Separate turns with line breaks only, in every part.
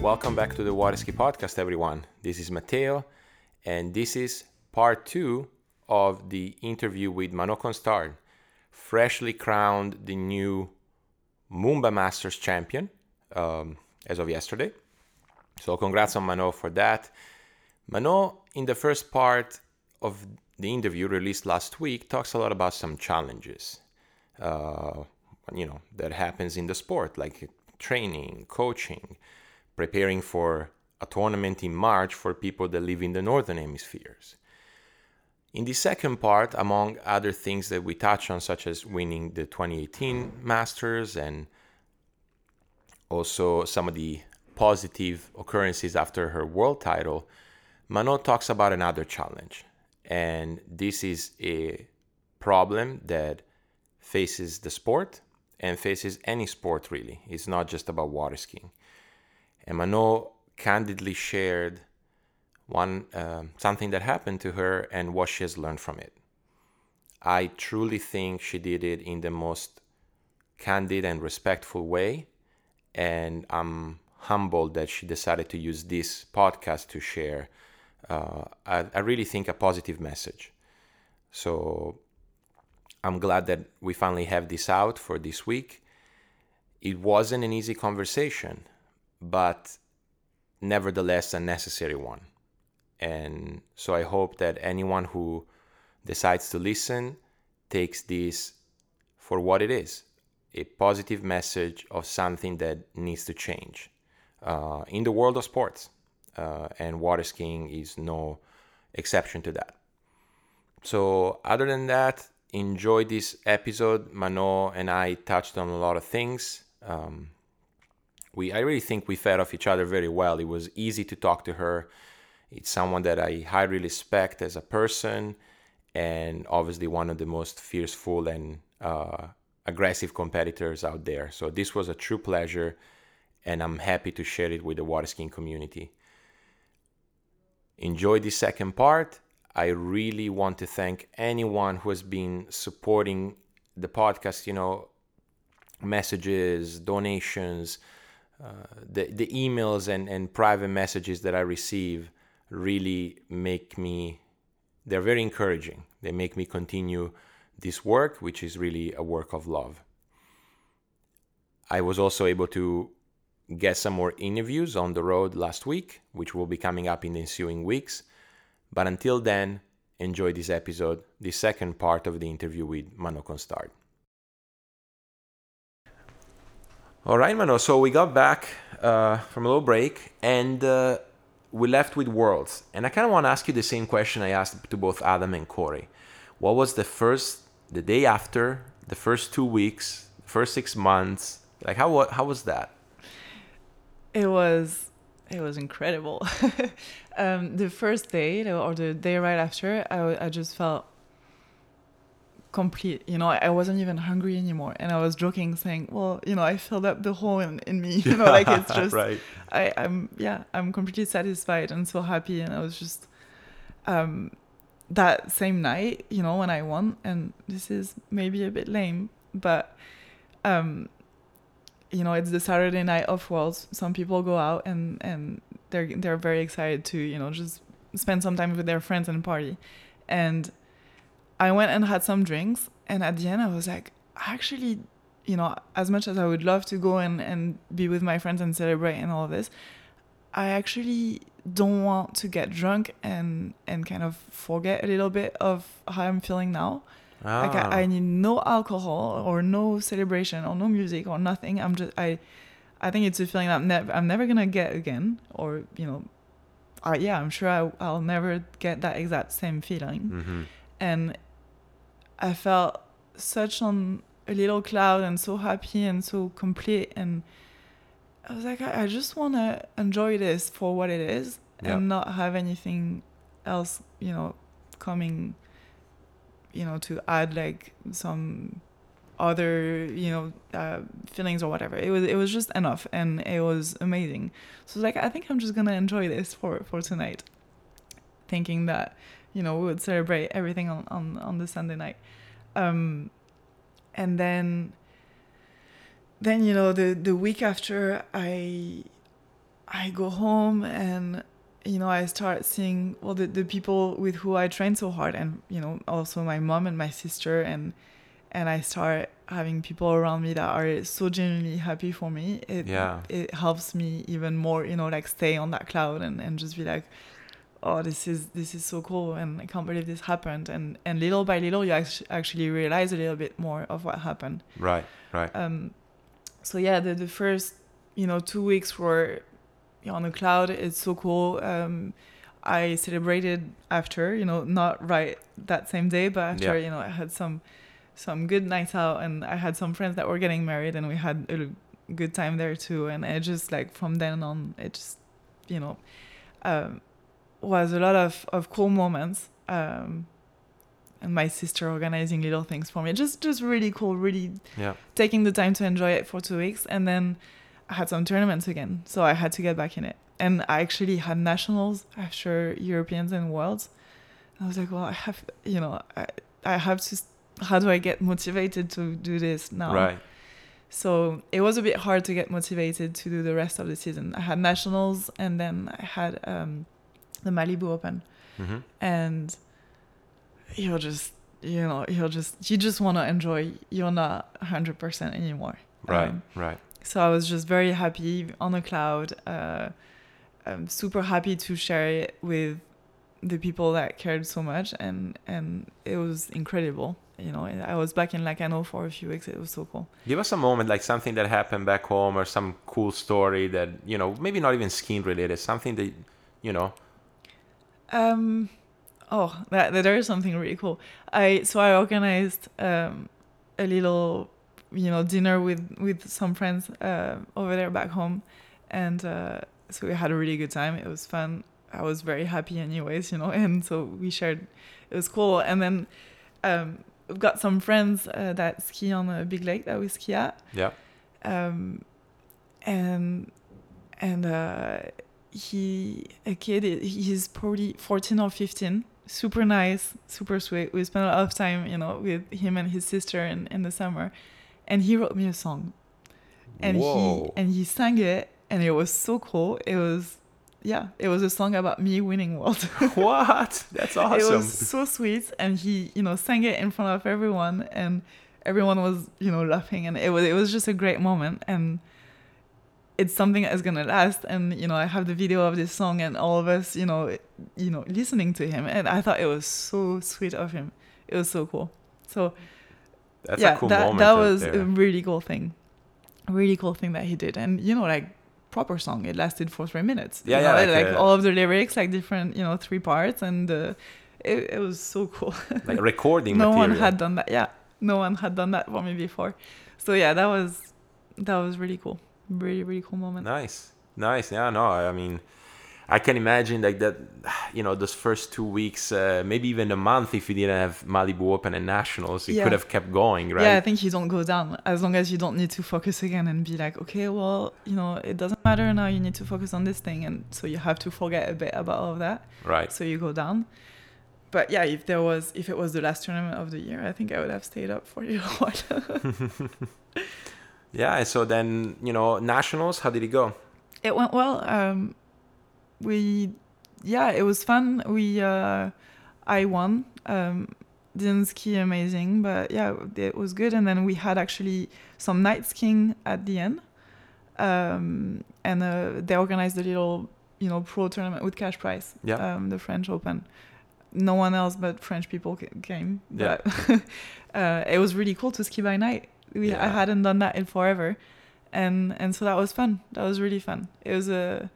Welcome back to the Waterski podcast, everyone. This is Matteo, and this is part two of the interview with Manon Costard, freshly crowned the new Moomba Masters champion um, as of yesterday. So, congrats on Manon for that. Manon, in the first part of the interview released last week, talks a lot about some challenges, uh, you know, that happens in the sport, like training, coaching preparing for a tournament in March for people that live in the northern hemispheres. In the second part, among other things that we touch on, such as winning the 2018 Masters and also some of the positive occurrences after her world title, Manon talks about another challenge. And this is a problem that faces the sport and faces any sport really. It's not just about water skiing. And Manot candidly shared one uh, something that happened to her and what she has learned from it. I truly think she did it in the most candid and respectful way, and I'm humbled that she decided to use this podcast to share. Uh, I, I really think a positive message. So I'm glad that we finally have this out for this week. It wasn't an easy conversation but nevertheless a necessary one. And so I hope that anyone who decides to listen takes this for what it is a positive message of something that needs to change uh, in the world of sports. Uh, and water skiing is no exception to that. So, other than that, enjoy this episode. Manon and I touched on a lot of things. Um, we I really think we fed off each other very well. It was easy to talk to her. It's someone that I highly respect as a person, and obviously one of the most fearful and uh, aggressive competitors out there. So this was a true pleasure, and I'm happy to share it with the water skiing community. Enjoy the second part. I really want to thank anyone who has been supporting the podcast. You know, messages, donations the, the emails and, and private messages that I receive really make me, they're very encouraging. They make me continue this work, which is really a work of love. I was also able to get some more interviews on the road last week, which will be coming up in the ensuing weeks. But until then, enjoy this episode, the second part of the interview with Manon Costard. All right, Manon. So we got back uh, from a little break and uh, we left with Worlds. And I kind of want to ask you the same question I asked to both Adam and Corey. What was the first, the day after, the first two weeks, first six months? Like how how was that?
It was it was incredible. um, the first day or the day right after, I, I just felt complete. You know, I wasn't even hungry anymore, and I was joking, saying, "Well, you know, I filled up the hole in, in me. You know, like it's just,
right.
I, I'm, yeah, I'm completely satisfied and so happy." And I was just, um, that same night, you know, when I won, and this is maybe a bit lame, but, um, you know, it's the Saturday night of Worlds. Some people go out and and they're they're very excited to, you know, just spend some time with their friends and party, and I went and had some drinks, and at the end, I was like, actually, you know, as much as I would love to go and, and be with my friends and celebrate and all of this, I actually don't want to get drunk and and kind of forget a little bit of how I'm feeling now. Ah. Like I, I, need no alcohol or no celebration or no music or nothing. I'm just I I think it's a feeling I'm never I'm never gonna get again. Or you know, uh, yeah, I'm sure I, I'll never get that exact same feeling. Mm-hmm. And I felt such on a little cloud and so happy and so complete and I was like I, I just want to enjoy this for what it is and not have anything else you know coming you know to add like some other you know uh, feelings or whatever. It was it was just enough and it was amazing. So like i think i'm just gonna enjoy this for for tonight. Thinking that you know we would celebrate everything on on, on the sunday night um and then then you know the the week after i i go home and you know i start seeing well the, the people with who i train so hard and you know also my mom and my sister and and I start having people around me that are so genuinely happy for me, it
Yeah.
it helps me even more, you know, like stay on that cloud and, and just be like, oh, this is this is so cool and I can't believe this happened. And and little by little, you actually actually realize a little bit more of what happened.
Right. Right.
Um, so yeah, the the first you know two weeks were on the cloud. It's so cool. Um, I celebrated after, you know, not right that same day, but after,
Yeah.
you know, I had some some good nights out and I had some friends that were getting married and we had a good time there too. And it just like from then on, it just, you know, um, was a lot of, of cool moments. Um, and my sister organizing little things for me. Just just really cool, really
Yeah.
taking the time to enjoy it for two weeks and then I had some tournaments again. So I had to get back in it. And I actually had nationals after Europeans and Worlds. I was like, well, I have, you know, I, I have to, how do I get motivated to do this now?
Right.
So it was a bit hard to get motivated to do the rest of the season. I had nationals and then I had um, the Malibu Open.
Hmm
and you're just you know you're just you just want to enjoy. You're not 100% anymore.
Right.
Um,
right.
so i was just very happy on a cloud. Uh, i'm super happy to share it with the people that cared so much. And and it was incredible you know. I was back in Lacanau for a few weeks. It was so cool.
Give us a moment, like something that happened back home, or some cool story that you know, maybe not even skiing related, something that you know.
Um, oh, that, that there is something really cool. I so I organized um, a little, you know, dinner with with some friends uh, over there back home, and uh, so we had a really good time. It was fun. I was very happy, anyways, you know, and so we shared. It was cool, and then um, we've got some friends uh, that ski on a big lake that we ski at
Yeah.
um, and and uh, he a kid he's probably 14 or 15 super nice super sweet. We spent a lot of time you know with him and his sister in, in the summer. And he wrote me a song. And
Whoa.
he and he sang it and it was so cool. It was yeah it was a song about me winning world.
What? That's awesome.
it was so sweet and he you know sang it in front of everyone and everyone was you know laughing and it was it was just a great moment. And it's something that's gonna last. And you know i have the video of this song and all of us you know you know listening to him. And i thought it was so sweet of him. It was so cool. So
That's
yeah
a cool
that, that was
there.
a really cool thing. A really cool thing that he did. And you know like proper song. It lasted for three minutes.
Yeah, yeah,
know,
like
like,
a-
all of the lyrics like different you know three parts. And uh, it, it was so cool.
Like recording
no
material.
one had done that. Yeah. No one had done that for me before. So yeah that was that was really cool really really cool moment
Nice, nice. Yeah, no, I mean, I can imagine like that. You know, those first two weeks, uh, maybe even a month, if you didn't have Malibu Open and Nationals, you
Yeah.
could have kept going, right?
yeah i think you don't go down as long as you don't need to focus again and be like okay well you know it doesn't matter now you need to focus on this thing and so you have to forget a bit about all of that
Right.
so you go down but yeah if there was if it was the last tournament of the year i think i would have stayed up for you a while
Yeah. So then, you know, Nationals, how did it go?
it went well um we yeah it was fun we uh i won um didn't ski amazing but yeah it was good and then we had actually some night skiing at the end um and uh, they organized a little you know pro tournament with cash prize
Yeah.
um the french open no one else but french people ca- came
Yeah.
but uh, it was really cool to ski by night we i hadn't done that in forever and and so that was fun that was really fun it was a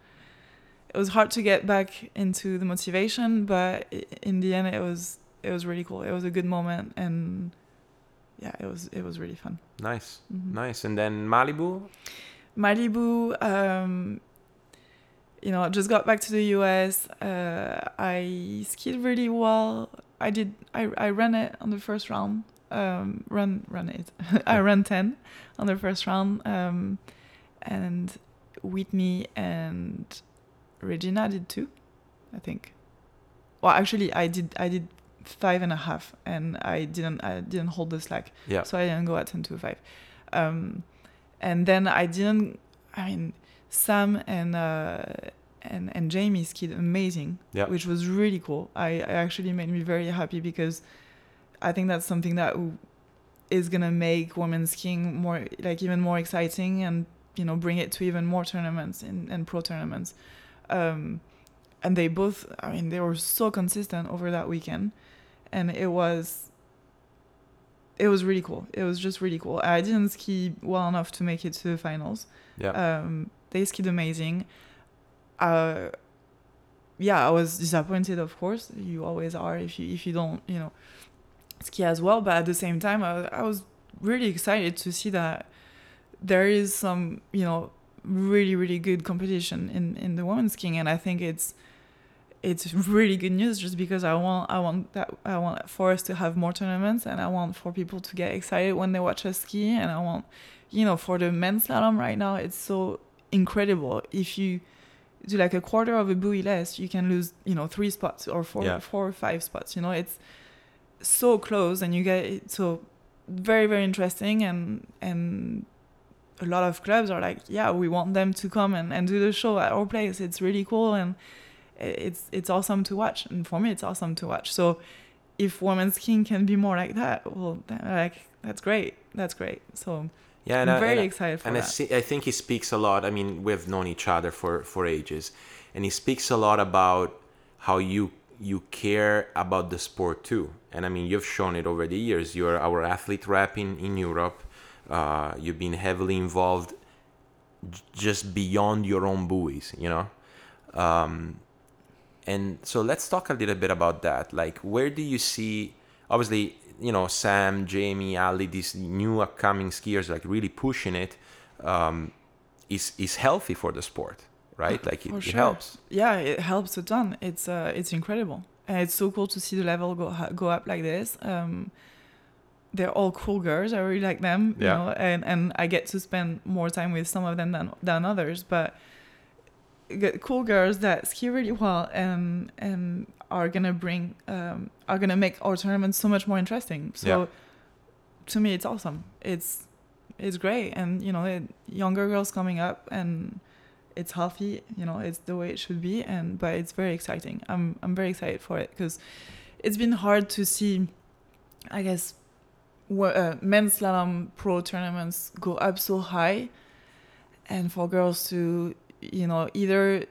it was hard to get back into the motivation but in the end it was it was really cool it was a good moment and yeah it was it was really fun
Nice,
Mhm.
nice. And then Malibu.
malibu um you know just got back to the us uh i skied really well I did. I I ran it on the first round. Um, run run it. I ran ten on the first round. Um, and Whitney and Regina did two, I think. Well, actually, I did. I did five and a half, and I didn't. I didn't hold the slack.
Yeah.
So I didn't go at ten to five. Um, and then I didn't. I mean, Sam and uh, and and Jamie skied amazing,
Yeah.
which was really cool. I, I actually made me very happy because I think that's something that w- is gonna make women's skiing more like even more exciting and you know bring it to even more tournaments and, and pro tournaments. Um, and they both, I mean, they were so consistent over that weekend, and it was it was really cool. It was just really cool. I didn't ski well enough to make it to the finals.
Yeah.
Um, they skied amazing. Uh, yeah, I was disappointed, of course. You always are if you if you don't, you know, ski as well. But at the same time, I, I was really excited to see that there is some, you know, really really good competition in in the women's skiing, and I think it's it's really good news just because I want I want that I want for us to have more tournaments and I want for people to get excited when they watch us ski and I want you know for the men's slalom right now it's so incredible if you do like a quarter of a buoy less you can lose you know three spots or four
Yeah.
four or five spots you know it's so close and you get it so very very interesting and and a lot of clubs are like yeah we want them to come and, and do the show at our place. It's really cool and it's it's awesome to watch. And for me it's awesome to watch. So if women's skiing can be more like that well like that's great. That's great. So
Yeah, and i'm I-
very
and
excited for
and I, see, I think he speaks a lot. I mean, we've known each other for, for ages, and he speaks a lot about how you you care about the sport too. And I mean, you've shown it over the years. You're our athlete rep in in Europe. Uh, you've been heavily involved j- just beyond your own buoys, you know. Um, and so let's talk a little bit about that. Like, where do you see? Obviously, you know, Sam, Jamie, Ali, these new upcoming skiers, like really pushing it, um, is is healthy for the sport, right? Like it,
For
it helps.
yeah it helps a ton it's uh it's incredible and it's so cool to see the level go go up like this um they're all cool girls i really like them you
Yeah.
know and and i get to spend more time with some of them than than others but cool girls that ski really well and and are gonna bring um are gonna make our tournament so much more interesting so
Yeah.
to me it's awesome it's it's great and you know it, younger girls coming up and it's healthy you know it's the way it should be and but it's very exciting. I'm i'm very excited for it because it's been hard to see i guess uh, men's slalom pro tournaments go up so high and for girls to you know either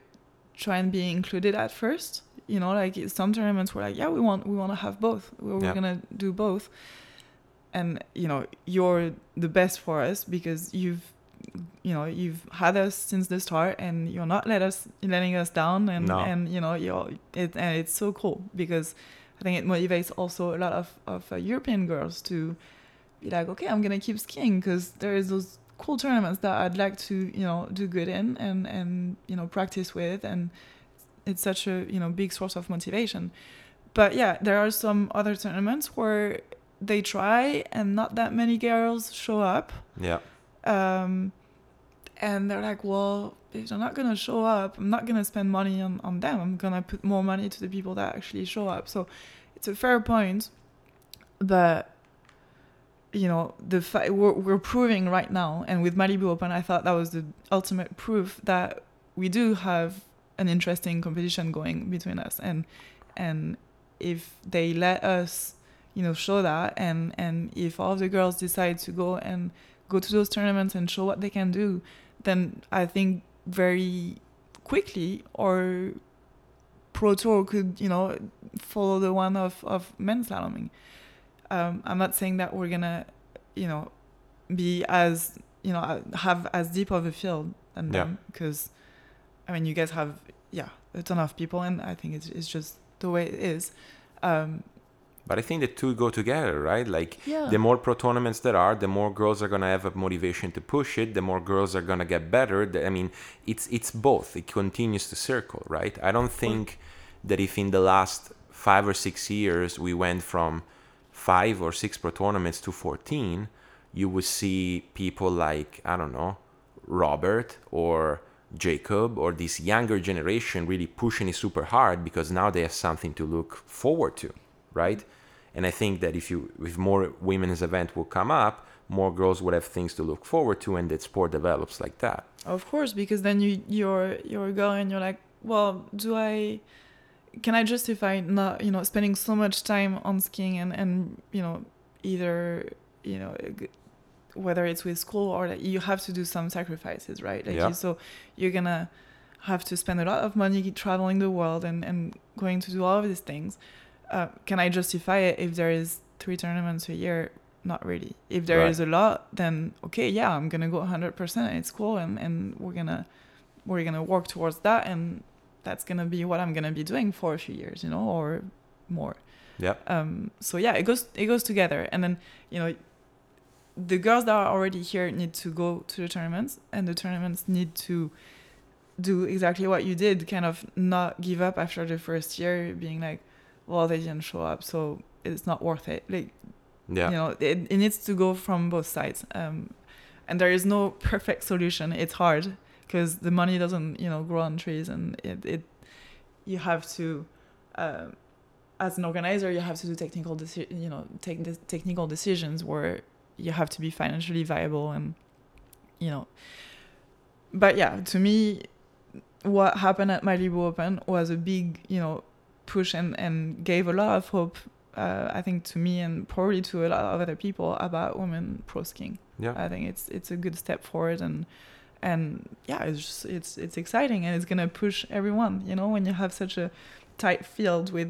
try and be included at first you know like some tournaments were like yeah we want we want to have both. We're,
Yeah.
we're gonna do both. And you know you're the best for us because you've you know you've had us since the start and you're not let us letting us down and
No.
and you know you're it and it's so cool because i think it motivates also a lot of of uh, european girls to be like okay i'm gonna keep skiing because there is those cool tournaments that i'd like to you know do good in and and you know practice with. And it's such a you know big source of motivation. But yeah there are some other tournaments where they try and not that many girls show up.
Yeah,
um, and they're like, well, if they're not gonna show up, I'm not gonna spend money on, on them. I'm gonna put more money to the people that actually show up. So it's a fair point, but you know, the fa- we're, we're proving right now, and with Malibu Open, I thought that was the ultimate proof that we do have an interesting competition going between us, and and if they let us, you know, show that, and and if all the girls decide to go and go to those tournaments and show what they can do, then I think very quickly or Pro Tour could, you know, follow the one of, of men's slaloming. Um, I'm not saying that we're gonna, you know, be as, you know, have as deep of a field than
Yeah.
them because, I mean, you guys have, yeah, a ton of people, and I think it's, it's just the way it is. Um,
but I think the two go together, right? Like
yeah.
the more pro tournaments there are, the more girls are gonna have a motivation to push it. The more girls are gonna get better. I mean, it's it's both. It continues to circle, right? I don't think that if in the last five or six years, we went from five or six pro tournaments to 14, you would see people like, I don't know, Robert or Jacob or this younger generation really pushing it super hard because now they have something to look forward to, right? And I think that if you if more women's event will come up, more girls would have things to look forward to, and that sport develops like that.
Of course, because then you you're you're a girl and you're like, well, do I can I justify not you know spending so much time on skiing and and you know either you know whether it's with school or that you have to do some sacrifices, right? Like
Yeah.
you, so you're gonna have to spend a lot of money traveling the world and and going to do all of these things. Uh, can I justify it if there is three tournaments a year? Not really. If there is
Right.
a lot, then okay, yeah, I'm gonna go 100%. It's cool, and and we're gonna we're gonna work towards that, and that's gonna be what I'm gonna be doing for a few years, you know, or more
Yep.
um, so yeah it goes it goes together and then you know the girls that are already here need to go to the tournaments and the tournaments need to do exactly what you did kind of not give up after the first year being like well they didn't show up so it's not worth it. Like
Yeah.
you know it, it needs to go from both sides um, and there is no perfect solution. It's hard because the money doesn't you know grow on trees and it, it you have to um, as an organizer you have to do technical deci- you know take technical decisions where you have to be financially viable and you know. But yeah to me what happened at Malibu Open was a big you know push and and gave a lot of hope uh, I think to me and probably to a lot of other people about women pro skiing.
Yeah.
I think it's it's a good step forward and and yeah it's just, it's it's exciting and it's gonna push everyone you know when you have such a tight field with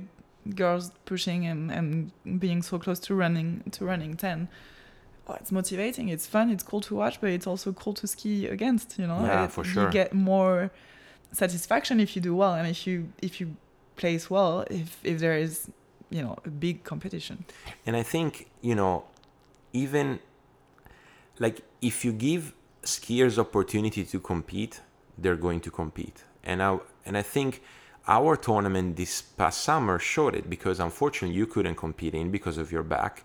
girls pushing and and being so close to running to running 10 oh, it's motivating it's fun it's cool to watch but it's also cool to ski against you know?
Yeah,
It-
for
you get more satisfaction if you do well and if you if you place well if if there is you know a big competition
And I think, you know, even like if you give skiers opportunity to compete, they're going to compete. And I and I think our tournament this past summer showed it because unfortunately you couldn't compete in because of your back.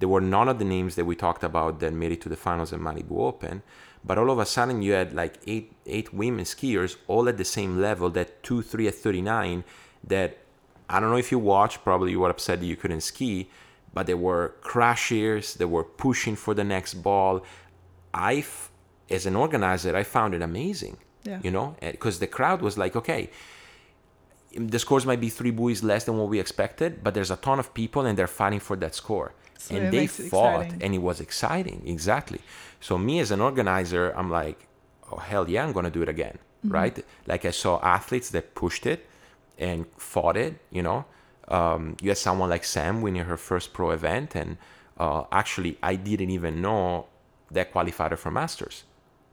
There were none of the names that we talked about that made it to the finals at Malibu Open. But all of a sudden you had like eight eight women skiers all at the same level that two, three at thirty nine that I don't know if you watched, probably you were upset that you couldn't ski, but they were crashers, they were pushing for the next ball. I, as an organizer, I found it amazing.
Yeah.
You know, because the crowd was like, okay, the scores might be three buoys less than what we expected, but there's a ton of people and they're fighting for that score.
So
and they fought,
exciting.
and it was exciting. Exactly. So me as an organizer, I'm like, oh hell yeah, I'm gonna do it again,
Mm-hmm.
right? Like I saw athletes that pushed it and fought it. You know, um, you had someone like Sam winning her first pro event, and uh, actually, I didn't even know that qualified her for Masters.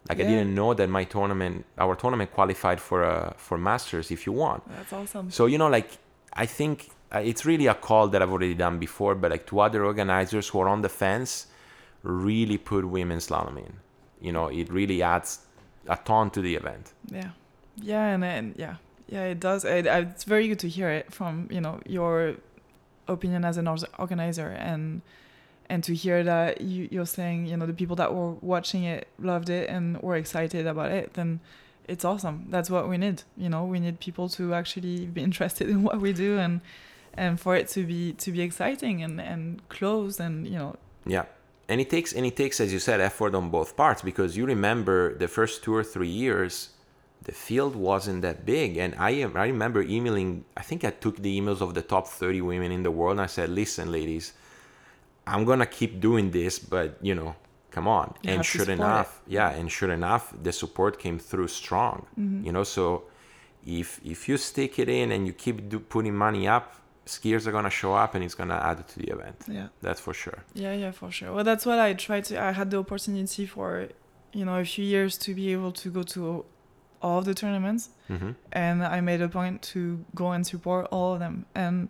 Like I didn't know that my tournament, our tournament, qualified for uh, for Masters if you want.
that's awesome
So you know, like I think uh, it's really a call that I've already done before, but like to other organizers who are on the fence, really put women's slalom in. You know, it really adds a ton to the event.
yeah yeah and then yeah yeah it does. It, uh, it's very good to hear it from you know your opinion as an organizer and and to hear that you, you're saying you know the people that were watching it loved it and were excited about it then it's awesome. That's what we need you know? We need people to actually be interested in what we do and and for it to be to be exciting and and close and you know.
Yeah. And it takes and it takes, as you said, effort on both parts because you remember the first two or three years, the field wasn't that big. And I I remember emailing I think I took the emails of the top thirty women in the world and I said, Listen, ladies, I'm gonna keep doing this, but you know, come on.
You
and sure enough, yeah, and sure enough, the support came through strong.
Mm-hmm.
You know, so if if you stick it in and you keep do, putting money up, skiers are gonna show up and it's gonna add to the event.
yeah
That's for sure.
Yeah, yeah, for sure. Well, that's what I tried to. I had the opportunity for, you know, a few years to be able to go to all of the tournaments,
hmm
and I made a point to go and support all of them. And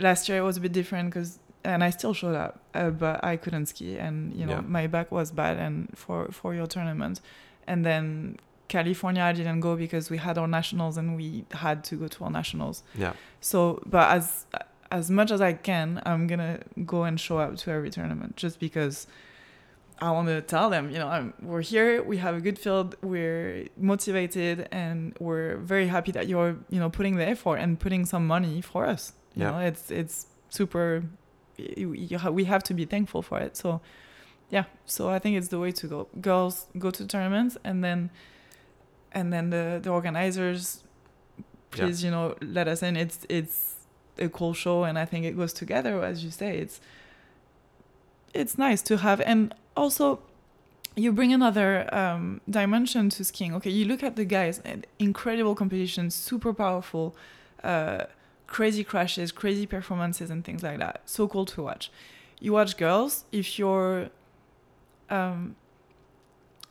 last year it was a bit different because, and I still showed up, uh, but I couldn't ski, and you know,
Yeah.
my back was bad, and for for your tournament, and then California I didn't go because we had our nationals and we had to go to our nationals.
Yeah.
So, but as as much as I can, I'm gonna go and show up to every tournament just because I want to tell them, you know, I'm, we're here, we have a good field, we're motivated, and we're very happy that you're, you know, putting the effort and putting some money for us. You
Yeah.
know, it's it's super. You, you ha- we have to be thankful for it. So, yeah. So I think it's the way to go. Girls go to tournaments, and then, and then the the organizers,
Yeah.
please, you know, let us in. It's it's a cool show, and I think it goes together, as you say. It's it's nice to have. And also you bring another um, dimension to skiing. Okay you look at the guys and incredible competitions super powerful uh, crazy crashes crazy performances and things like that. So cool to watch. You watch girls if you're um,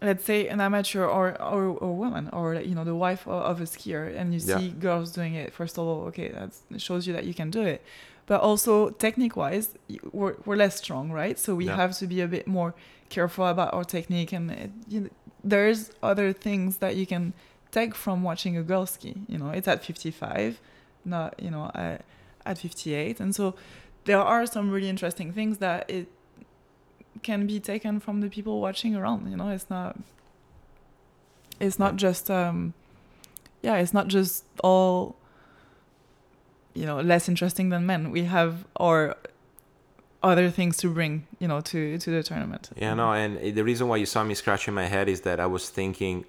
let's say an amateur or or a woman or you know the wife of, of a skier and you
Yeah.
see girls doing it first of all okay that shows you that you can do it but also technique wise we're, we're less strong right? So we
Yeah.
have to be a bit more careful about our technique and it, you know, there's other things that you can take from watching a girl ski you know? It's at 55 not you know at, at 58 and so there are some really interesting things that it can be taken from the people watching around you know? It's not it's not just um yeah it's not just all you know less interesting than men we have our other things to bring you know to to the tournament
Yeah, no, and uh, the reason why you saw me scratching my head is that I was thinking,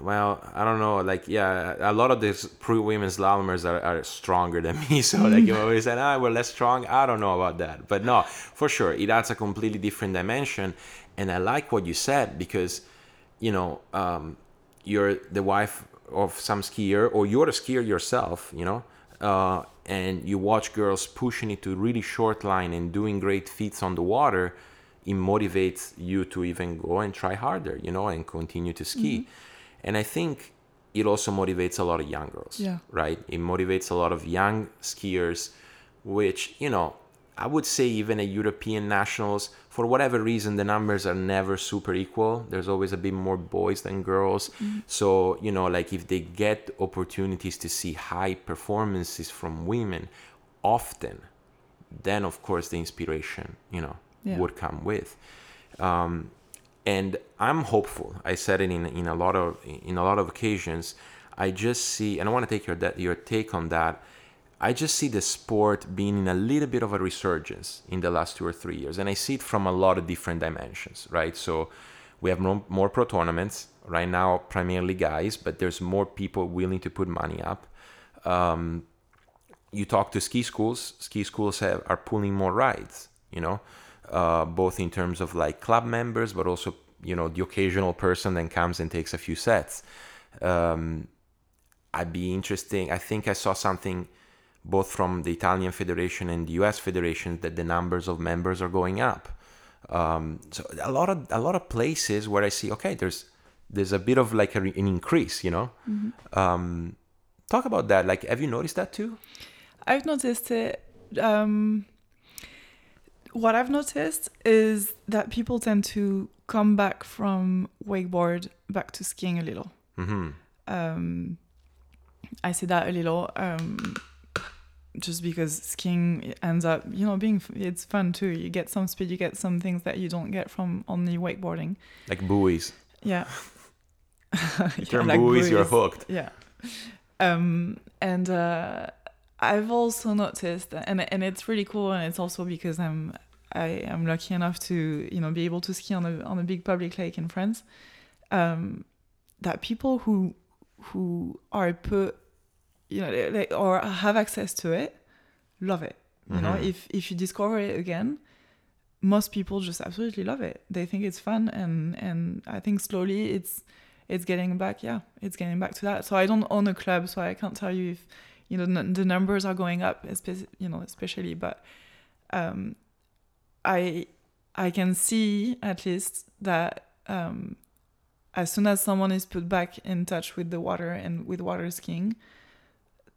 well, I don't know, like, yeah, a lot of these pro women slalomers are, are stronger than me. So, like, you always said, ah, we're less strong. I don't know about that. But no, for sure, it adds a completely different dimension. And I like what you said because, you know, um, you're the wife of some skier or you're a skier yourself, you know, uh, and you watch girls pushing it to really short line and doing great feats on the water, it motivates you to even go and try harder, you know, and continue to ski. And I think it also motivates a lot of young girls,
Yeah.
right? It motivates a lot of young skiers, which, you know, I would say even at European nationals, for whatever reason, the numbers are never super equal. There's always a bit more boys than girls. So, you know, like if they get opportunities to see high performances from women often, then of course the inspiration, you know,
Yeah.
would come with. Um, and I'm hopeful. I said it in, in a lot of in a lot of occasions. I just see, and I want to take your that your take on that. I just see the sport being in a little bit of a resurgence in the last two or three years, and I see it from a lot of different dimensions. Right, so we have more, more pro tournaments right now, primarily guys, but there's more people willing to put money up. Um, you talk to ski schools, ski schools have, are pulling more rides, you know, uh, both in terms of like club members, but also, you know, the occasional person that comes and takes a few sets. Um, I'd be interesting. I think I saw something both from the Italian Federation and the US Federation that the numbers of members are going up. Um, so a lot of a lot of places where I see okay, there's there's a bit of like a, an increase, you know. Um, talk about that. Like, have you noticed that too?
I've noticed it. Um, what I've noticed is that people tend to come back from wakeboard back to skiing a little.
Mm-hmm.
Um, I say that a little um, just because skiing ends up, you know, being it's fun too. You get some speed, you get some things that you don't get from only wakeboarding.
Like buoys.
Yeah.
You
Yeah,
turn
like
buoys, you're hooked.
Yeah. Um, and uh, I've also noticed, and and it's really cool, and it's also because I'm I am lucky enough to you know be able to ski on a on a big public lake in France. Um, that people who who are put, you know, they- or have access to it, love it. You know,
Mhm.
if if you discover it again, most people just absolutely love it. They think it's fun, and and I think slowly it's it's getting back. Yeah, it's getting back to that. So I don't own a club, so I can't tell you if you know n- the numbers are going up, espe- you know, especially. But um, I I can see at least that um, as soon as someone is put back in touch with the water and with water skiing,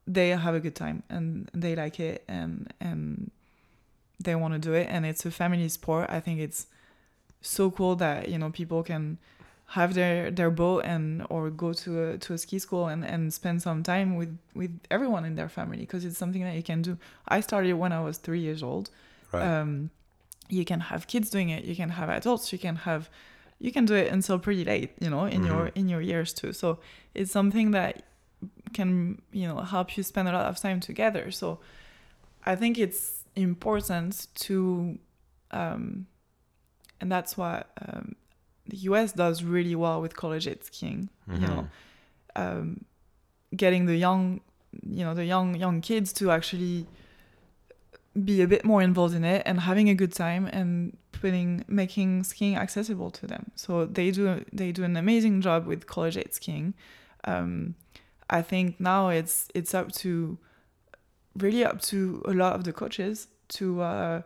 they have a good time and they like it and and they want to do it and it's a family sport. I think it's so cool that you know people can have their their boat and or go to a to a ski school and and spend some time with with everyone in their family because it's something that you can do i started when i was three years old
Right.
um you can have kids doing it you can have adults you can have you can do it until pretty late you know in your
Mhm.
in your years too so it's something that can you know help you spend a lot of time together. So i think it's important to um and that's why um, the us does really well with college skiing you know. Um, getting the young you know the young young kids to actually be a bit more involved in it and having a good time and putting making skiing accessible to them. So they do they do an amazing job with college age skiing. Um, i think now it's it's up to really up to a lot of the coaches to uh,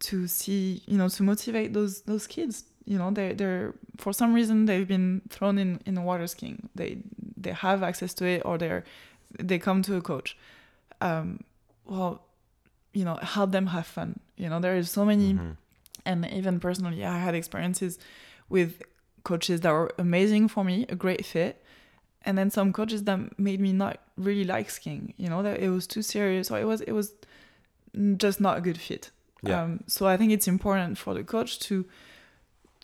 to see you know to motivate those those kids. You know they they're for some reason they've been thrown in in water skiing. They they have access to it or they're they come to a coach. Um well you know help them have fun. You know there is so many
Mhm.
and even personally i had experiences with coaches that were amazing for me a great fit and then some coaches that made me not really like skiing you know that it was too serious or it was it was just not a good fit.
Yeah.
um, so i think it's important for the coach to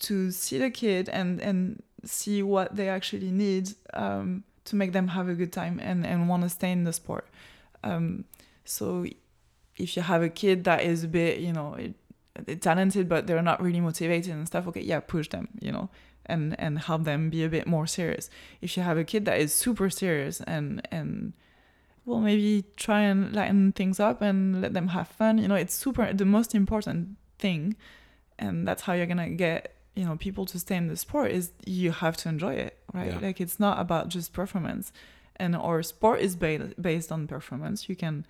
to see the kid and and see what they actually need um, to make them have a good time and and want to stay in the sport. Um, so if you have a kid that is a bit you know it, talented but they're not really motivated and stuff okay yeah push them you know and and help them be a bit more serious. If you have a kid that is super serious and and well maybe try and lighten things up and let them have fun you know it's super the most important thing and that's how you're gonna get you know people to stay in the sport is you have to enjoy it right?
Yeah.
like it's not about just performance. And our sport is ba- based on performance. You can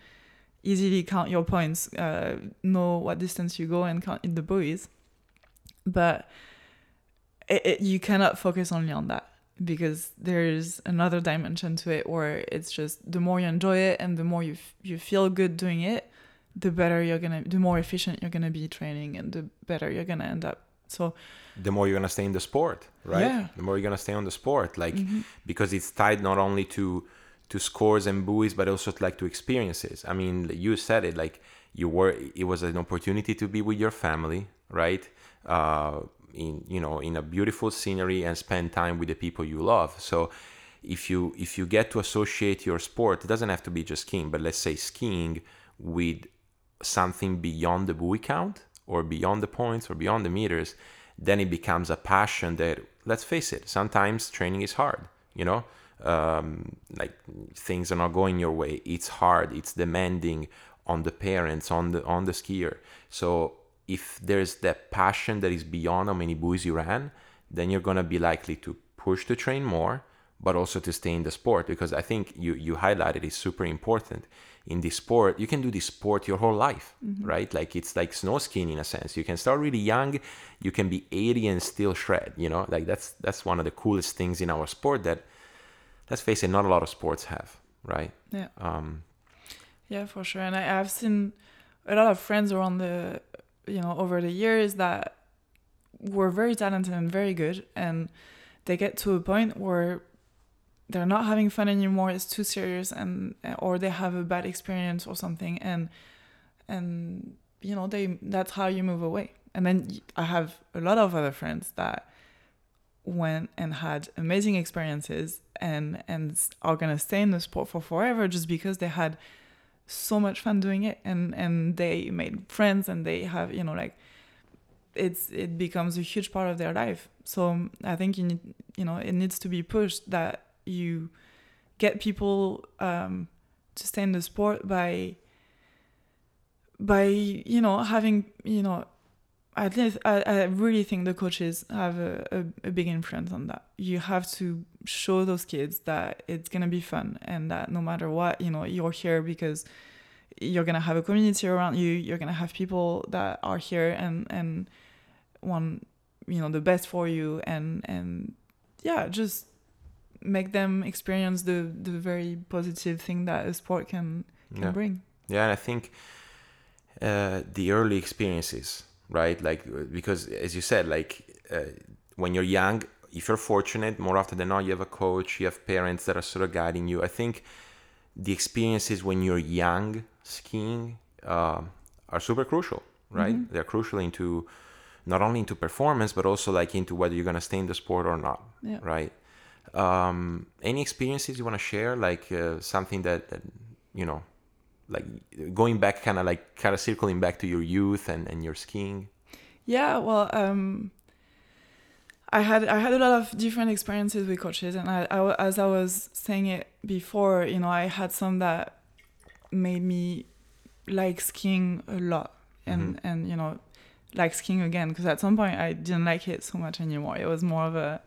easily count your points uh, know what distance you go and count in the buoys but it, it, you cannot focus only on that because there's another dimension to it where it's just the more you enjoy it and the more you f- you feel good doing it the better you're gonna the more efficient you're gonna be training and the better you're gonna end up so
the more you're gonna stay in the sport, right?
Yeah.
The more you're gonna stay on the sport, like
Mhm.
because it's tied not only to to scores and buoys, but also to, like to experiences. I mean, you said it like you were. It was an opportunity to be with your family, right? Uh, in you know in a beautiful scenery and spend time with the people you love. So if you if you get to associate your sport, it doesn't have to be just skiing, but let's say skiing with something beyond the buoy count or beyond the points or beyond the meters, then it becomes a passion that, let's face it, sometimes training is hard, you know? Um, like things are not going your way. It's hard, it's demanding on the parents, on the on the skier. So if there's that passion that is beyond how many buoys you ran, then you're gonna be likely to push to train more, but also to stay in the sport because I think you you highlighted is super important. In this sport, you can do this sport your whole life, right? Like it's like snow skiing in a sense. You can start really young, you can be 80 and still shred, you know? Like that's that's one of the coolest things in our sport that let's face it, not a lot of sports have, right?
yeah
Um,
Yeah, for sure. And I, I've seen a lot of friends around the, you know, over the years that were very talented and very good, and they get to a point where they're not having fun anymore. It's too serious, and or they have a bad experience or something, and and you know they that's how you move away. And then i have a lot of other friends that went and had amazing experiences and and are gonna stay in the sport for forever just because they had so much fun doing it and and they made friends and they have you know like it's it becomes a huge part of their life. So um, i think you need you know it needs to be pushed that you get people um to stay in the sport by by you know having you know at least I, I really think the coaches have a, a, a big influence on that you have to show those kids that it's gonna be fun and that no matter what you know you're here because you're gonna have a community around you you're gonna have people that are here and and want you know the best for you and and yeah just make them experience the the very positive thing that a sport can can
Yeah.
bring
Yeah, and I think uh, the early experiences, right? Like uh, because as you said, like uh, when you're young, if you're fortunate, more often than not, you have a coach, you have parents that are sort of guiding you. I think the experiences when you're young skiing uh, are super crucial, right? Mm-hmm. They're crucial into not only into performance, but also like into whether you're gonna stay in the sport or not, yeah. right? Um, any experiences you want to share, like uh, something that, that you know, like going back, kind of like kind of circling back to your youth and and your skiing.
Yeah, well, um, I had I had a lot of different experiences with coaches, and I, I, as I was saying it before, you know, I had some that made me like skiing a lot, and mm-hmm. and you know, like skiing again because at some point I didn't like it so much anymore. It was more of a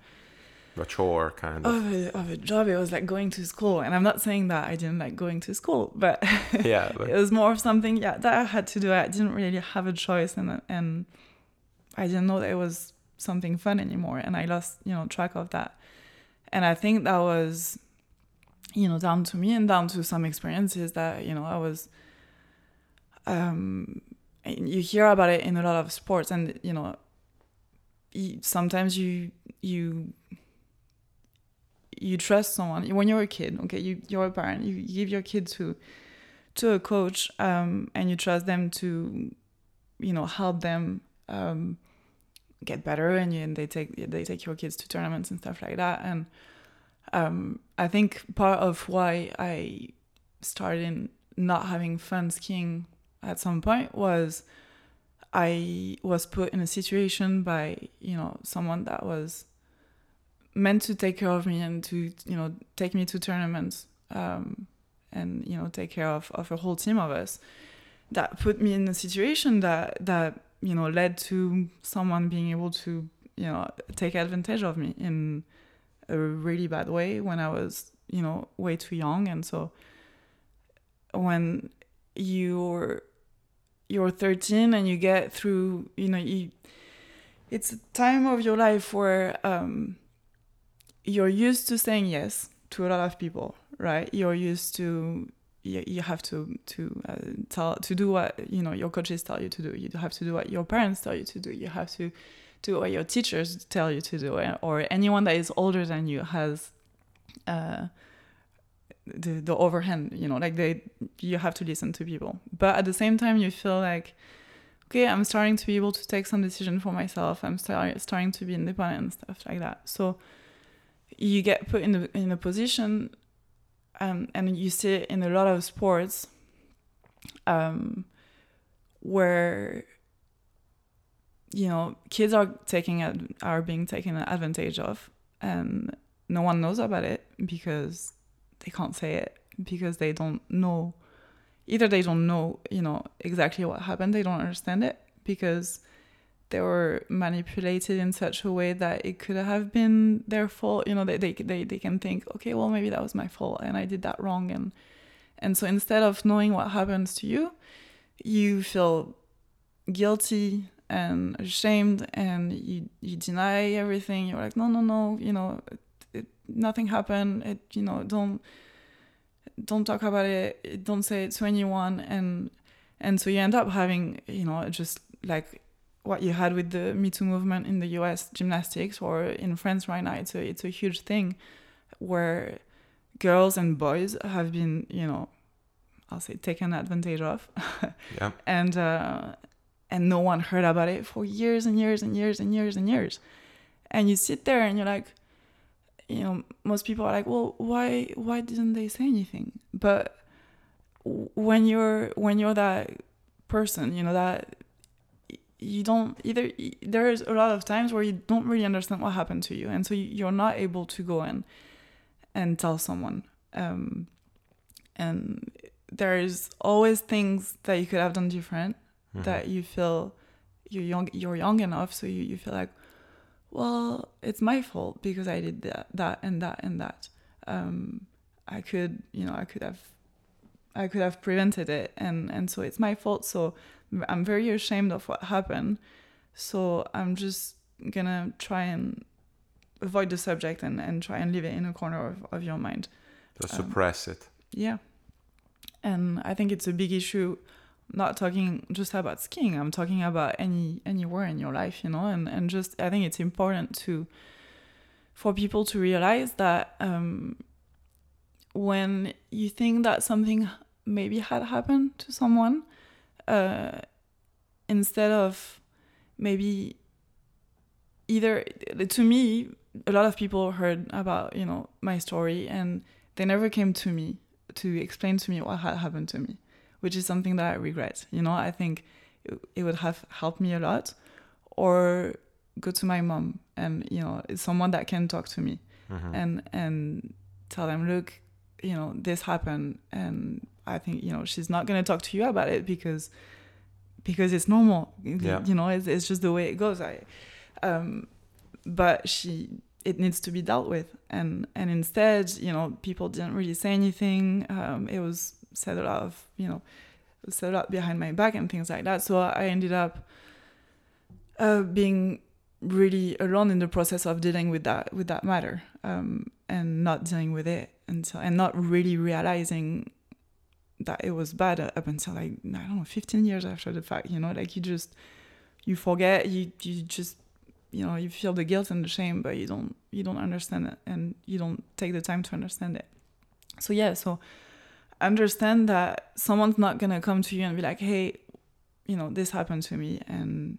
a chore kind of
of a, of a job. It was like going to school, and I'm not saying that I didn't like going to school, but
yeah, but...
it was more of something yeah that I had to do. I didn't really have a choice, and and I didn't know that it was something fun anymore and i lost you know track of that and i think that was you know down to me and down to some experiences that you know i was um you hear about it in a lot of sports and you know sometimes you you you trust someone when you're a kid okay you you're a parent you give your kid to to a coach um, and you trust them to you know help them um, get better and, you, and they take they take your kids to tournaments and stuff like that. And um, I think part of why I started not having fun skiing at some point was I was put in a situation by you know someone that was meant to take care of me and to you know take me to tournaments um, and you know take care of, of a whole team of us. That put me in a situation that that you know led to someone being able to you know take advantage of me in a really bad way when I was you know way too young. And so when you're you're 13 and you get through you know you it's a time of your life where um, you're used to saying yes to a lot of people right? You're used to you, have to to uh, tell to do what you know your coaches tell you to do. You have to do what your parents tell you to do. You have to do what your teachers tell you to do or anyone that is older than you has uh, the the overhand you know like they you have to listen to people. But at the same time you feel like okay i'm starting to be able to take some decision for myself. I'm start, starting to be independent and stuff like that. So you get put in a, in a position um, and you see it in a lot of sports um, where you know kids are taking ad- are being taken advantage of and no one knows about it because they can't say it because they don't know. Either they don't know you know exactly what happened they don't understand it because they were manipulated in such a way that it could have been their fault. You know they, they, they, they can think okay well maybe that was my fault and i did that wrong. And and so instead of knowing what happens to you you feel guilty and ashamed and you, you deny everything. You're like no no no you know it, it, nothing happened. It you know don't don't talk about it. Don't say it to anyone. And and so you end up having you know just like what you had with the Me Too movement in the U.S. gymnastics or in France right now. It's a it's a huge thing where girls and boys have been, you know, I'll say taken advantage of,
yeah.
and uh, and no one heard about it for years and years and years and years and years, and you sit there and you're like, you know, most people are like, well, why why didn't they say anything? But when you're when you're that person, you know that you don't either there's a lot of times where you don't really understand what happened to you and so you're not able to go in and tell someone um, and there's always things that you could have done different mm-hmm. that you feel you're young you're young enough so you, you feel like well it's my fault because i did that that and that and that um, i could you know i could have i could have prevented it and and so it's my fault so I'm very ashamed of what happened. So I'm just gonna try and avoid the subject and, and try and leave it in a corner of, of your mind.
Just um, suppress it.
Yeah. And I think it's a big issue not talking just about skiing. I'm talking about any anywhere in your life, you know, and, and just I think it's important to for people to realize that um, when you think that something maybe had happened to someone, uh, instead of maybe either to me a lot of people heard about you know my story and they never came to me to explain to me what had happened to me which is something that i regret you know i think it, it would have helped me a lot or go to my mom and you know it's someone that can talk to me
Mhm.
and and tell them look you know this happened and i think you know she's not going to talk to you about it because because it's normal.
Yeah.
you know it's, it's just the way it goes. I um but she it needs to be dealt with. And and instead you know people didn't really say anything. Um it was said a lot of you know said a lot behind my back and things like that. So i ended up uh being really alone in the process of dealing with that with that matter um and not dealing with it until and not really realizing that it was bad up until like i don't know 15 years after the fact you know like you just you forget you you just you know you feel the guilt and the shame but you don't you don't understand it and you don't take the time to understand it. So yeah so understand that someone's not gonna come to you and be like hey you know this happened to me and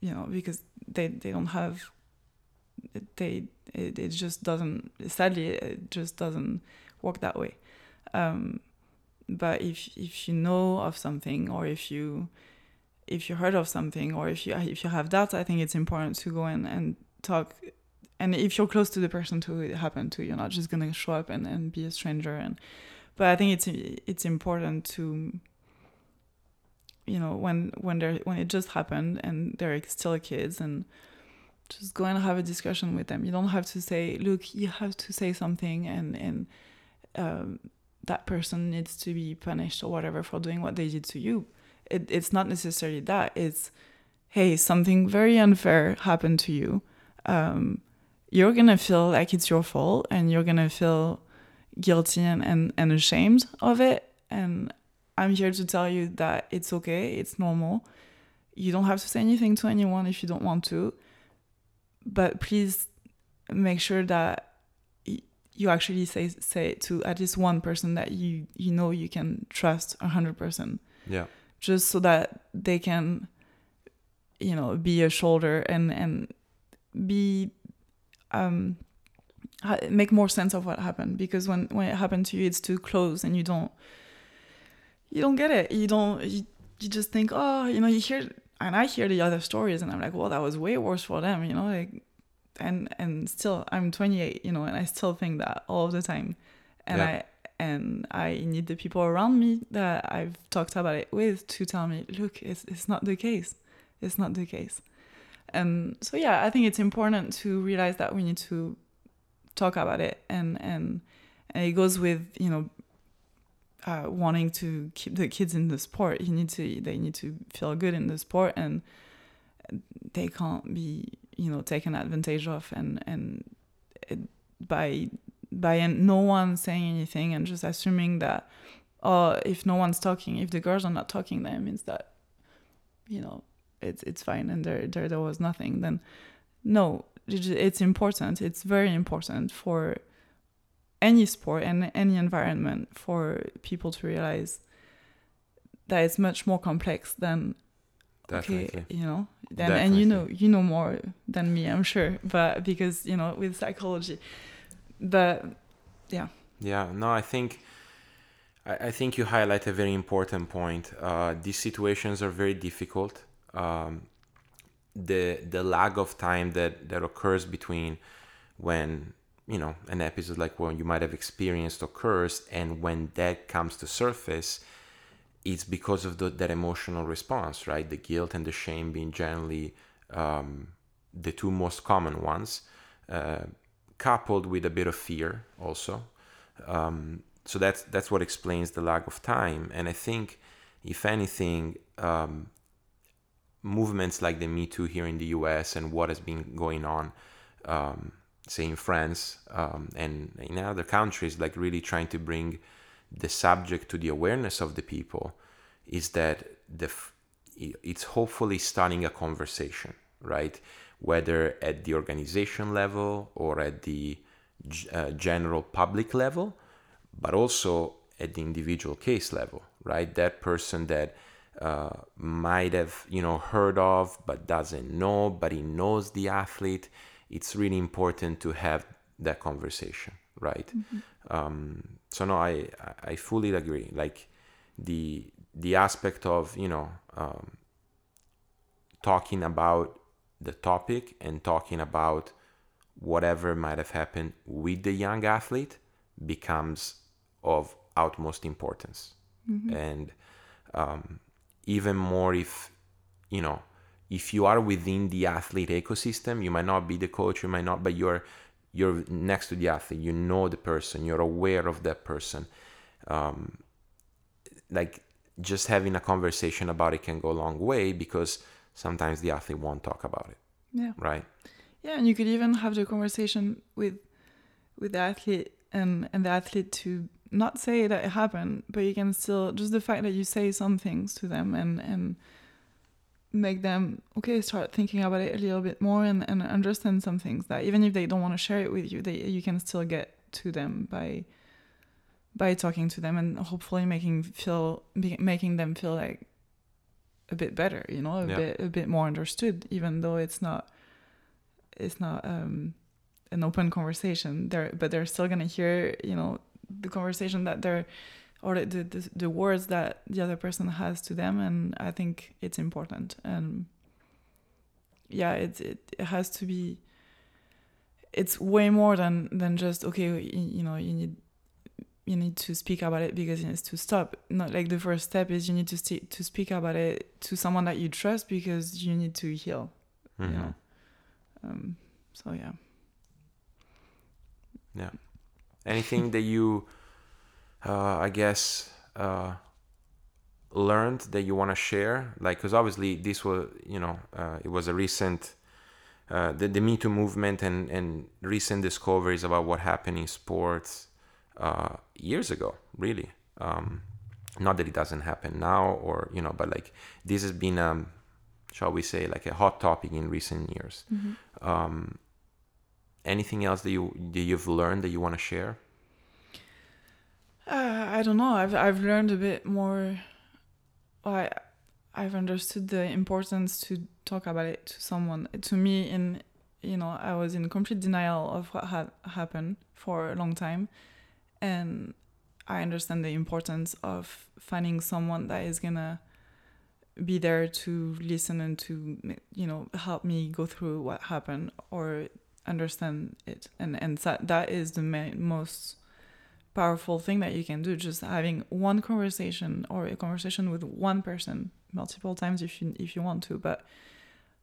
you know because they they don't have they it, it just doesn't sadly it just doesn't work that way. Um but if if you know of something or if you if you heard of something or if you if you have doubts i think it's important to go in and talk. And if you're close to the person who it happened to you're not just going to show up and, and be a stranger and but i think it's it's important to you know when when they're when it just happened and they're still kids and just go and have a discussion with them. You don't have to say look you have to say something and and um, that person needs to be punished or whatever for doing what they did to you. It, it's not necessarily that. It's hey something very unfair happened to you. Um, you're gonna feel like it's your fault and you're gonna feel guilty and, and, and ashamed of it. And i'm here to tell you that it's okay. It's normal. You don't have to say anything to anyone if you don't want to but please make sure that you actually say say to at least one person that you you know you can trust 100%
Yeah.
just so that they can you know be a shoulder and and be um ha- make more sense of what happened. Because when when it happened to you it's too close and you don't you don't get it. You don't you, you just think oh you know you hear and i hear the other stories and i'm like well that was way worse for them you know like and and still i'm 28 you know and i still think that all the time. And
Yeah.
i and i need the people around me that i've talked about it with to tell me look it's, it's not the case. It's not the case. And so yeah i think it's important to realize that we need to talk about it and and and it goes with you know uh, wanting to keep the kids in the sport. You need to they need to feel good in the sport and they can't be you know taken advantage of and and it, by by no one saying anything and just assuming that oh if no one's talking if the girls are not talking then it means that you know it's it's fine and there there, there was nothing. Then no it's important. It's very important for any sport and any environment for people to realize that it's much more complex than
Definitely.
okay you know and, and you know you know more than me i'm sure but because you know with psychology but
yeah. Yeah, no, I think I, I think you highlight a very important point. Uh, these situations are very difficult. Um, the the lag of time that that occurs between when you know an episode like one you might have experienced occurs and when that comes to surface it's because of the, that emotional response right? The guilt and the shame being generally um, the two most common ones uh, coupled with a bit of fear also. Um, so that's that's what explains the lag of time. And i think if anything um, movements like the me too here in the us and what has been going on um, say in france um, and in other countries like really trying to bring the subject to the awareness of the people is that the it's hopefully starting a conversation right whether at the organization level or at the uh, general public level, but also at the individual case level, right? That person that uh, might have you know heard of but doesn't know, but he knows the athlete. It's really important to have that conversation, right? Mm-hmm. Um, so no, I I fully agree. Like the the aspect of you know um, talking about the topic and talking about whatever might have happened with the young athlete becomes of utmost importance mm-hmm. and um, even more if you know if you are within the athlete ecosystem you might not be the coach you might not but you're you're next to the athlete you know the person you're aware of that person. Um, like just having a conversation about it can go a long way because sometimes the athlete won't talk about it
yeah.
right?
Yeah and you could even have the conversation with with the athlete and and the athlete to not say that it happened, but you can still just the fact that you say some things to them and and make them okay start thinking about it a little bit more and, and understand some things that even if they don't want to share it with you they you can still get to them by by talking to them and hopefully making feel making them feel like a bit better you know a yeah. bit a bit more understood even though it's not it's not um an open conversation there but they're still gonna hear you know the conversation that they're or the, the, the words that the other person has to them and i think it's important. And yeah it, it, it has to be it's way more than than just okay you, you know you need you need to speak about it because it needs to stop. Not like the first step is you need to st- to speak about it to someone that you trust because you need to heal mm-hmm. you know? Um, so yeah.
Yeah. Anything that you uh, i guess uh, learned that you want to share like because obviously this was you know uh, it was a recent uh, the, the me too movement and and recent discoveries about what happened in sports uh, years ago really um, not that it doesn't happen now or you know but like this has been um shall we say like a hot topic in recent years mm-hmm. um, anything else that you that you've learned that you want to share?
Uh, I don't know. I've I've learned a bit more. I I've understood the importance to talk about it to someone. To me, in you know, I was in complete denial of what had happened for a long time, and I understand the importance of finding someone that is gonna be there to listen and to you know help me go through what happened or understand it and and that that is the most powerful thing that you can do just having one conversation or a conversation with one person multiple times if you if you want to but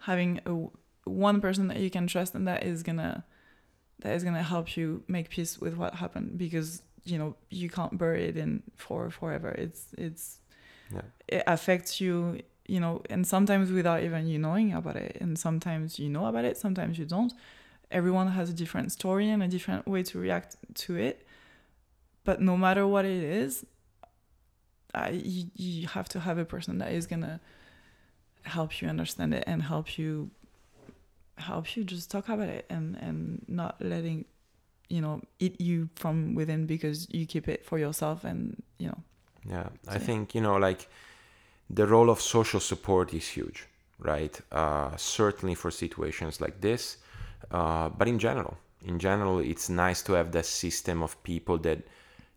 having a one person that you can trust and that is gonna that is gonna help you make peace with what happened because you know you can't bury it in for forever. It's it's yeah. it affects you you know and sometimes without even you knowing about it and sometimes you know about it sometimes you don't. Everyone has a different story and a different way to react to it but no matter what it is uh, you, you have to have a person that is gonna help you understand it and help you help you just talk about it and and not letting you know eat you from within because you keep it for yourself and you know.
Yeah so, i think you know like the role of social support is huge right? Uh, certainly for situations like this uh, but in general, in general, it's nice to have that system of people that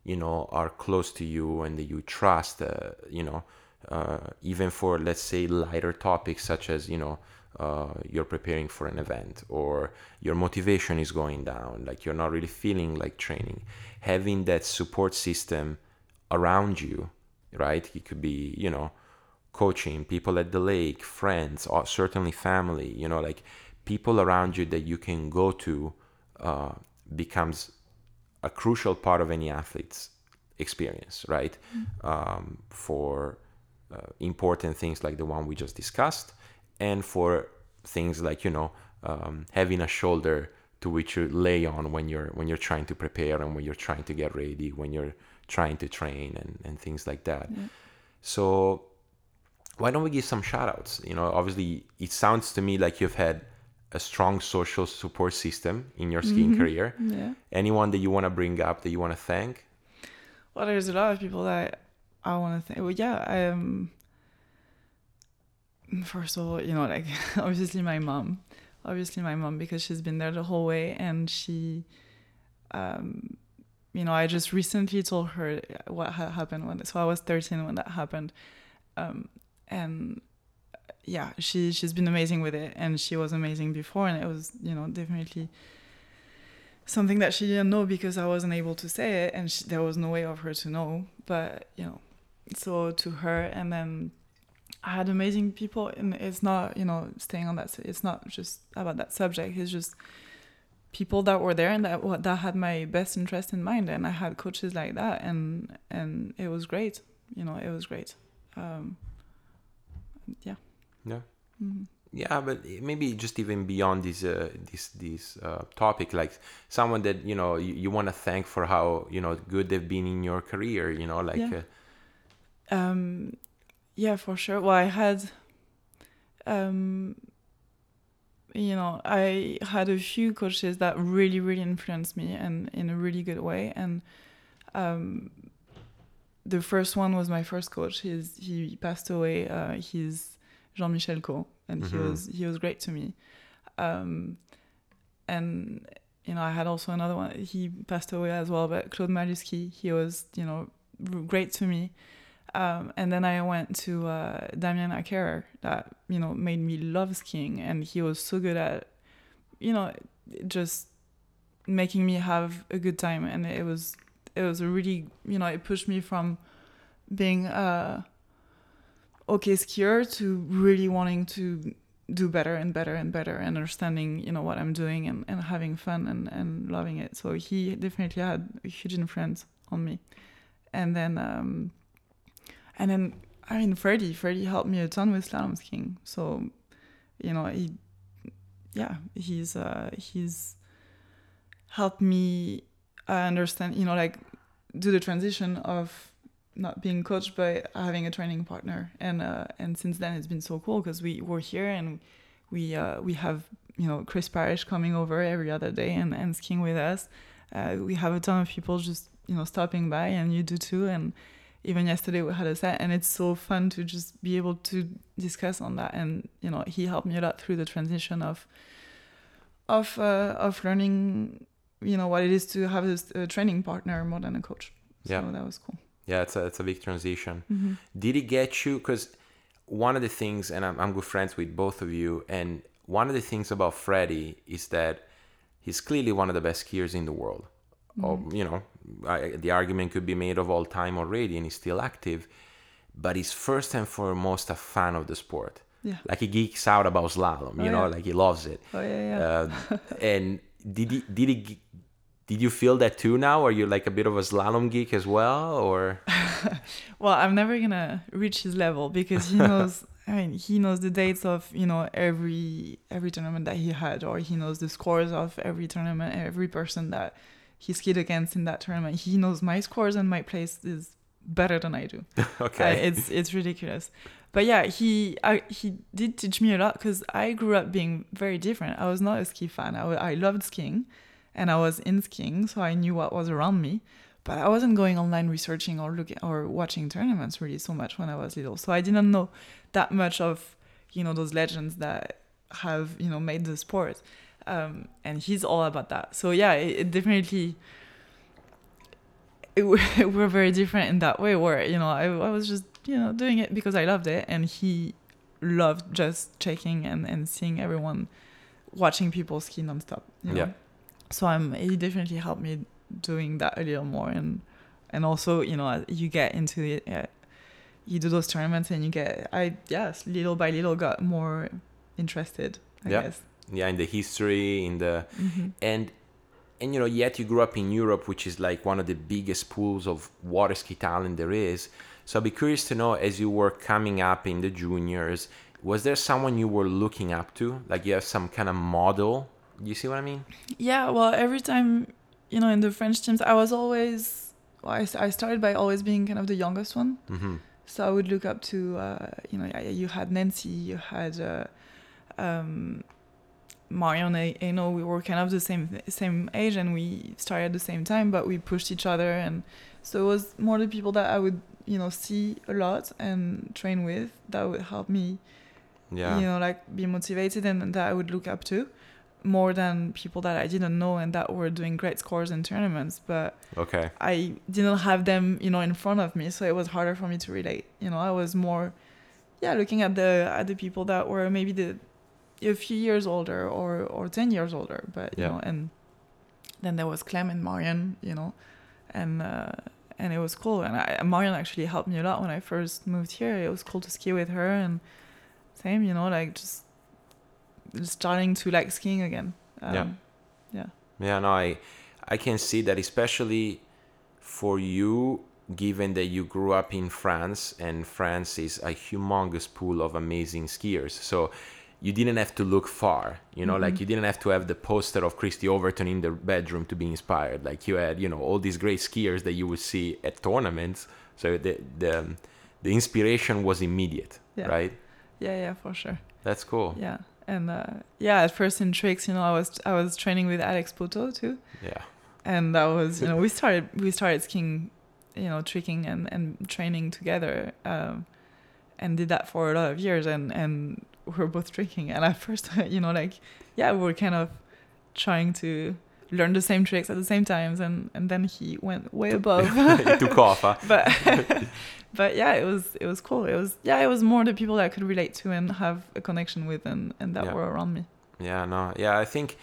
you know are close to you and that you trust. Uh, you know, uh, even for let's say lighter topics such as you know uh, you're preparing for an event or your motivation is going down, like you're not really feeling like training. Having that support system around you, right? It could be you know coaching, people at the lake, friends, or certainly family. You know, like people around you that you can go to uh, becomes a crucial part of any athlete's experience, right? Mm-hmm. Um, for uh, important things like the one we just discussed, and for things like you know um, having a shoulder to which you lay on when you're when you're trying to prepare and when you're trying to get ready, when you're trying to train and, and things like that. Yeah. So why don't we give some shout outs? You know, obviously it sounds to me like you've had a strong social support system in your skiing
Mhm.
career.
Yeah.
Anyone that you want to bring up that you want to thank?
Well, there's a lot of people that I want to thank. Well, yeah, I um. First of all, you know, like obviously my mom, obviously my mom because she's been there the whole way, and she, um, you know, I just recently told her what had happened when. So I was 13 when that happened, um, and yeah, she she's been amazing with it, and she was amazing before, and it was you know definitely something that she didn't know because I wasn't able to say it, and she, there was no way of her to know. But you know, so to her, and then I had amazing people, and it's not you know staying on that. It's not just about that subject. It's just people that were there and that that had my best interest in mind, and I had coaches like that, and and it was great. You know, it was great. Um, yeah.
Yeah.
hmm
Yeah, but maybe just even beyond this uh, this this uh, topic, like someone that you know you, you want to thank for how you know good they've been in your career. You know, like
Yeah.
uh,
Um, yeah, for sure. Well, I had, um, you know, I had a few coaches that really, really influenced me and in a really good way. And um, the first one was my first coach. He's he passed away. Uh, he's Jean Michel Co, and he
Mhm.
was he was great to me. Um, and you know, I had also another one. He passed away as well, but Claude Maluski. He was you know great to me. Um, and then I went to uh, Damien Acker that you know made me love skiing, and he was so good at, you know, just making me have a good time, and it was it was a really you know it pushed me from being a okay skier to really wanting to do better and better and better and understanding you know what I'm doing and, and having fun and, and loving it. So he definitely had a huge influence on me. And then um and then I mean Freddie, Freddie helped me a ton with slalom skiing. So, you know, he yeah, he's uh he's helped me uh, understand, you know, like do the transition of not being coached but having a training partner. And uh, and since then it's been so cool because we were here and we uh, we have you know Chris Parrish coming over every other day and, and skiing with us. Uh, we have a ton of people just you know stopping by and you do too. And even yesterday we had a set and it's so fun to just be able to discuss on that. And you know he helped me a lot through the transition of of uh, of learning you know what it is to have a training partner more than a coach. So
Yeah.
that was cool
yeah, it's a it's a big transition.
mm-hmm.
Did it get you? Because one of the things, and I'm, I'm good friends with both of you, and one of the things about Freddie is that he's clearly one of the best skiers in the world. Or, you know, I, the argument could be made of all time already, and he's still active. But he's first and foremost a fan of the sport.
yeah
Like he geeks out about slalom, you
Oh,
know,
yeah.
like he loves it.
oh yeah yeah
Uh, and did he, did he, did you feel that too now? Are you like a bit of a slalom geek as well, or?
Well, I'm never gonna reach his level because he knows. I mean, he knows the dates of you know every every tournament that he had, or he knows the scores of every tournament, every person that he skied against in that tournament. He knows my scores and my place is better than I do.
Okay.
Uh, it's it's ridiculous. But yeah, he I, he did teach me a lot because I grew up being very different. I was not a ski fan. I, I loved skiing, and I was in skiing, so I knew what was around me. But I wasn't going online researching or looking or watching tournaments really so much when I was little. So I didn't know that much of you know those legends that have you know made the sport. Um, and he's all about that. So yeah, it, it definitely it, we're very different in that way where you know I, I was just you know doing it because I loved it and he loved just checking and, and seeing everyone watching people ski nonstop you know?
Yeah.
So I'm he definitely helped me doing that a little more and and also you know you get into it uh, you do those tournaments and you get I yes little by little got more interested I
Yeah.
guess.
Yeah, in the history, in the
hmm
and and you know yet you grew up in europe which is like one of the biggest pools of water ski talent there is. So i'd be curious to know as you were coming up in the juniors was there someone you were looking up to? Like you have some kind of model you see what i mean
Yeah, well, every time, you know, in the French teams, I was always, well, I started by always being kind of the youngest one.
mm-hmm.
So I would look up to, uh, you know, yeah, you had Nancy, you had, uh, um, Marion and know we were kind of the same same age and we started at the same time, but we pushed each other, and so it was more the people that I would you know see a lot and train with that would help me,
Yeah.
you know, like be motivated and that I would look up to, more than people that I didn't know and that were doing great scores in tournaments, but.
Okay.
I didn't have them, you know, in front of me, so it was harder for me to relate. You know, I was more, yeah, looking at the at the people that were maybe the a few years older or or ten years older, but you
Yeah.
know, and then there was Clem and Marion, you know, and uh, and it was cool. And I, Marion actually helped me a lot when I first moved here. It was cool to ski with her, and same, you know, like just starting to like skiing again. Um,
Yeah.
yeah.
Yeah, no, I I can see that especially for you, given that you grew up in France and France is a humongous pool of amazing skiers. So you didn't have to look far, you know, like
Mhm.
you didn't have to have the poster of Kristi Overton in the bedroom to be inspired. Like you had, you know, all these great skiers that you would see at tournaments. So the the the inspiration was immediate,
Yeah.
right?
Yeah, yeah, for sure.
That's cool.
Yeah, and uh, yeah, at first in tricks, you know, I was I was training with Alex Poto too,
Yeah.
and that was you know we started we started skiing, you know, tricking and and training together, um, and did that for a lot of years, and and we were both tricking, and at first, you know, like yeah, we were kind of trying to learn the same tricks at the same times, and and then he went way above.
it took off, huh?
but but yeah it was it was cool it was yeah it was more the people that i could relate to and have a connection with and and that
Yeah.
were around me
Yeah, no, yeah, I think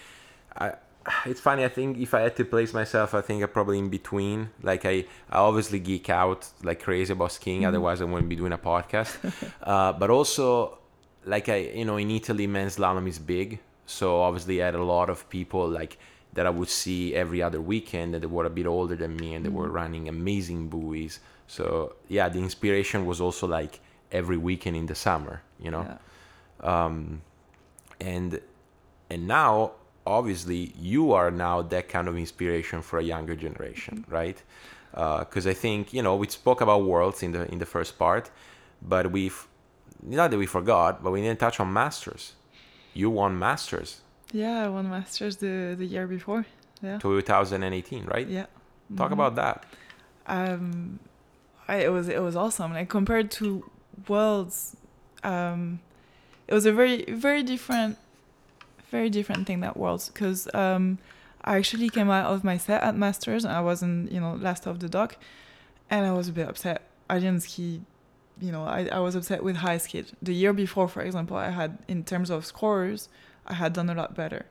I. It's funny. I think if I had to place myself, I think I'm probably in between. Like I, I obviously geek out like crazy about skiing.
Mhm.
Otherwise, I wouldn't be doing a podcast. uh, but also, like I, you know, in Italy, men's slalom is big. So obviously, I had a lot of people like that I would see every other weekend that they were a bit older than me and they were
Mhm.
running amazing buoys. So yeah, the inspiration was also like every weekend in the summer. You know
yeah.
um, and and now obviously you are now that kind of inspiration for a younger generation right because i think you know we spoke about worlds in the in the first part but we've not that we forgot but we didn't touch on masters you won masters
yeah i won masters the the year before yeah.
2018 right?
Yeah.
Talk
Mhm.
about that.
Um I, it was it was awesome like compared to worlds um it was a very very different very different thing that worlds because um i actually came out of my set at masters and i wasn't you know last off the dock and i was a bit upset. I didn't ski you know i, I was upset with high skid. The year before for example i had in terms of scores i had done a lot better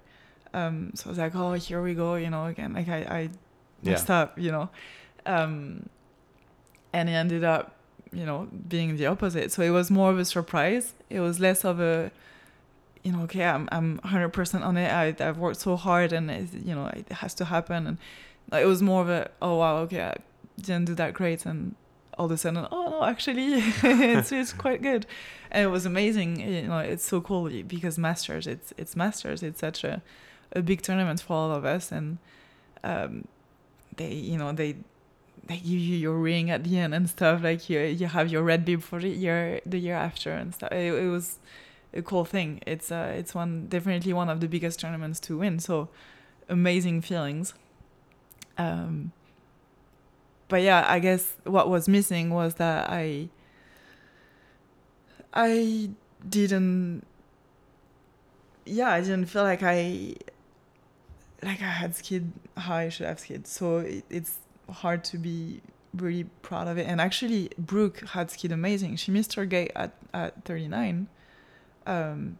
um so i was like oh here we go you know again like i i
yeah
messed up, you know. Um, and it ended up, you know, being the opposite. So it was more of a surprise. It was less of a, you know, okay, I'm I'm 100% on it. I I've worked so hard, and it's, you know, it has to happen. And it was more of a, oh wow, okay, I didn't do that great, and all of a sudden, oh no, actually, it's it's quite good, and it was amazing. You know, it's so cool because Masters, it's it's Masters. It's such a a big tournament for all of us, and um, they you know they they give you your ring at the end and stuff like you you have your red bib for the year the year after and stuff it, it was a cool thing it's uh it's one definitely one of the biggest tournaments to win so amazing feelings um but yeah i guess what was missing was that i i didn't yeah i didn't feel like i like I had skied how I should have skied. So it, it's hard to be really proud of it. And actually, Brooke had skied amazing. She missed her gate at, at 39. Um,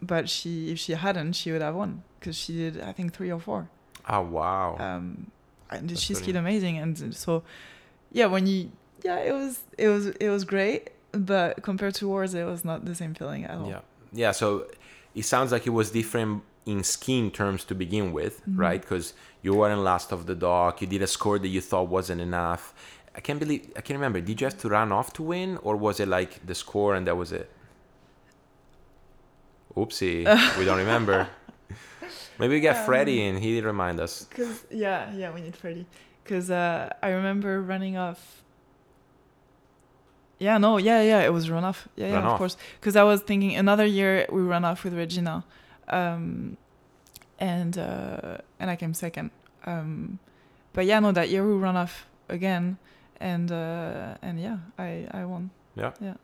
but she, if she hadn't, she would have won because she did, I think, three or four.
oh wow
Um, and
That's
she skied amazing. And so, yeah, when you, yeah, it was, it was, it was great. But compared to Worlds, it was not the same feeling at all.
Yeah, yeah. So it sounds like it was different in skiing terms to begin with,
Mhm.
right? Because you weren't last of the dock. You did a score that you thought wasn't enough. I can't believe. I can't remember. Did you have to run off to win, or was it like the score and that was it? Oopsie, we don't remember. Maybe we get
Um,
Freddie and he remind us.
Cause yeah, yeah, we need Freddie. Cause uh, I remember running off. Yeah, no, yeah, yeah, it was run off. Yeah, yeah,
Run
of
off.
course. Cause I was thinking another year we run off with Regina, um, and uh, and I came second. Um, but yeah, no, that year we run off again, and uh, and yeah, I I won.
Yeah.
Yeah.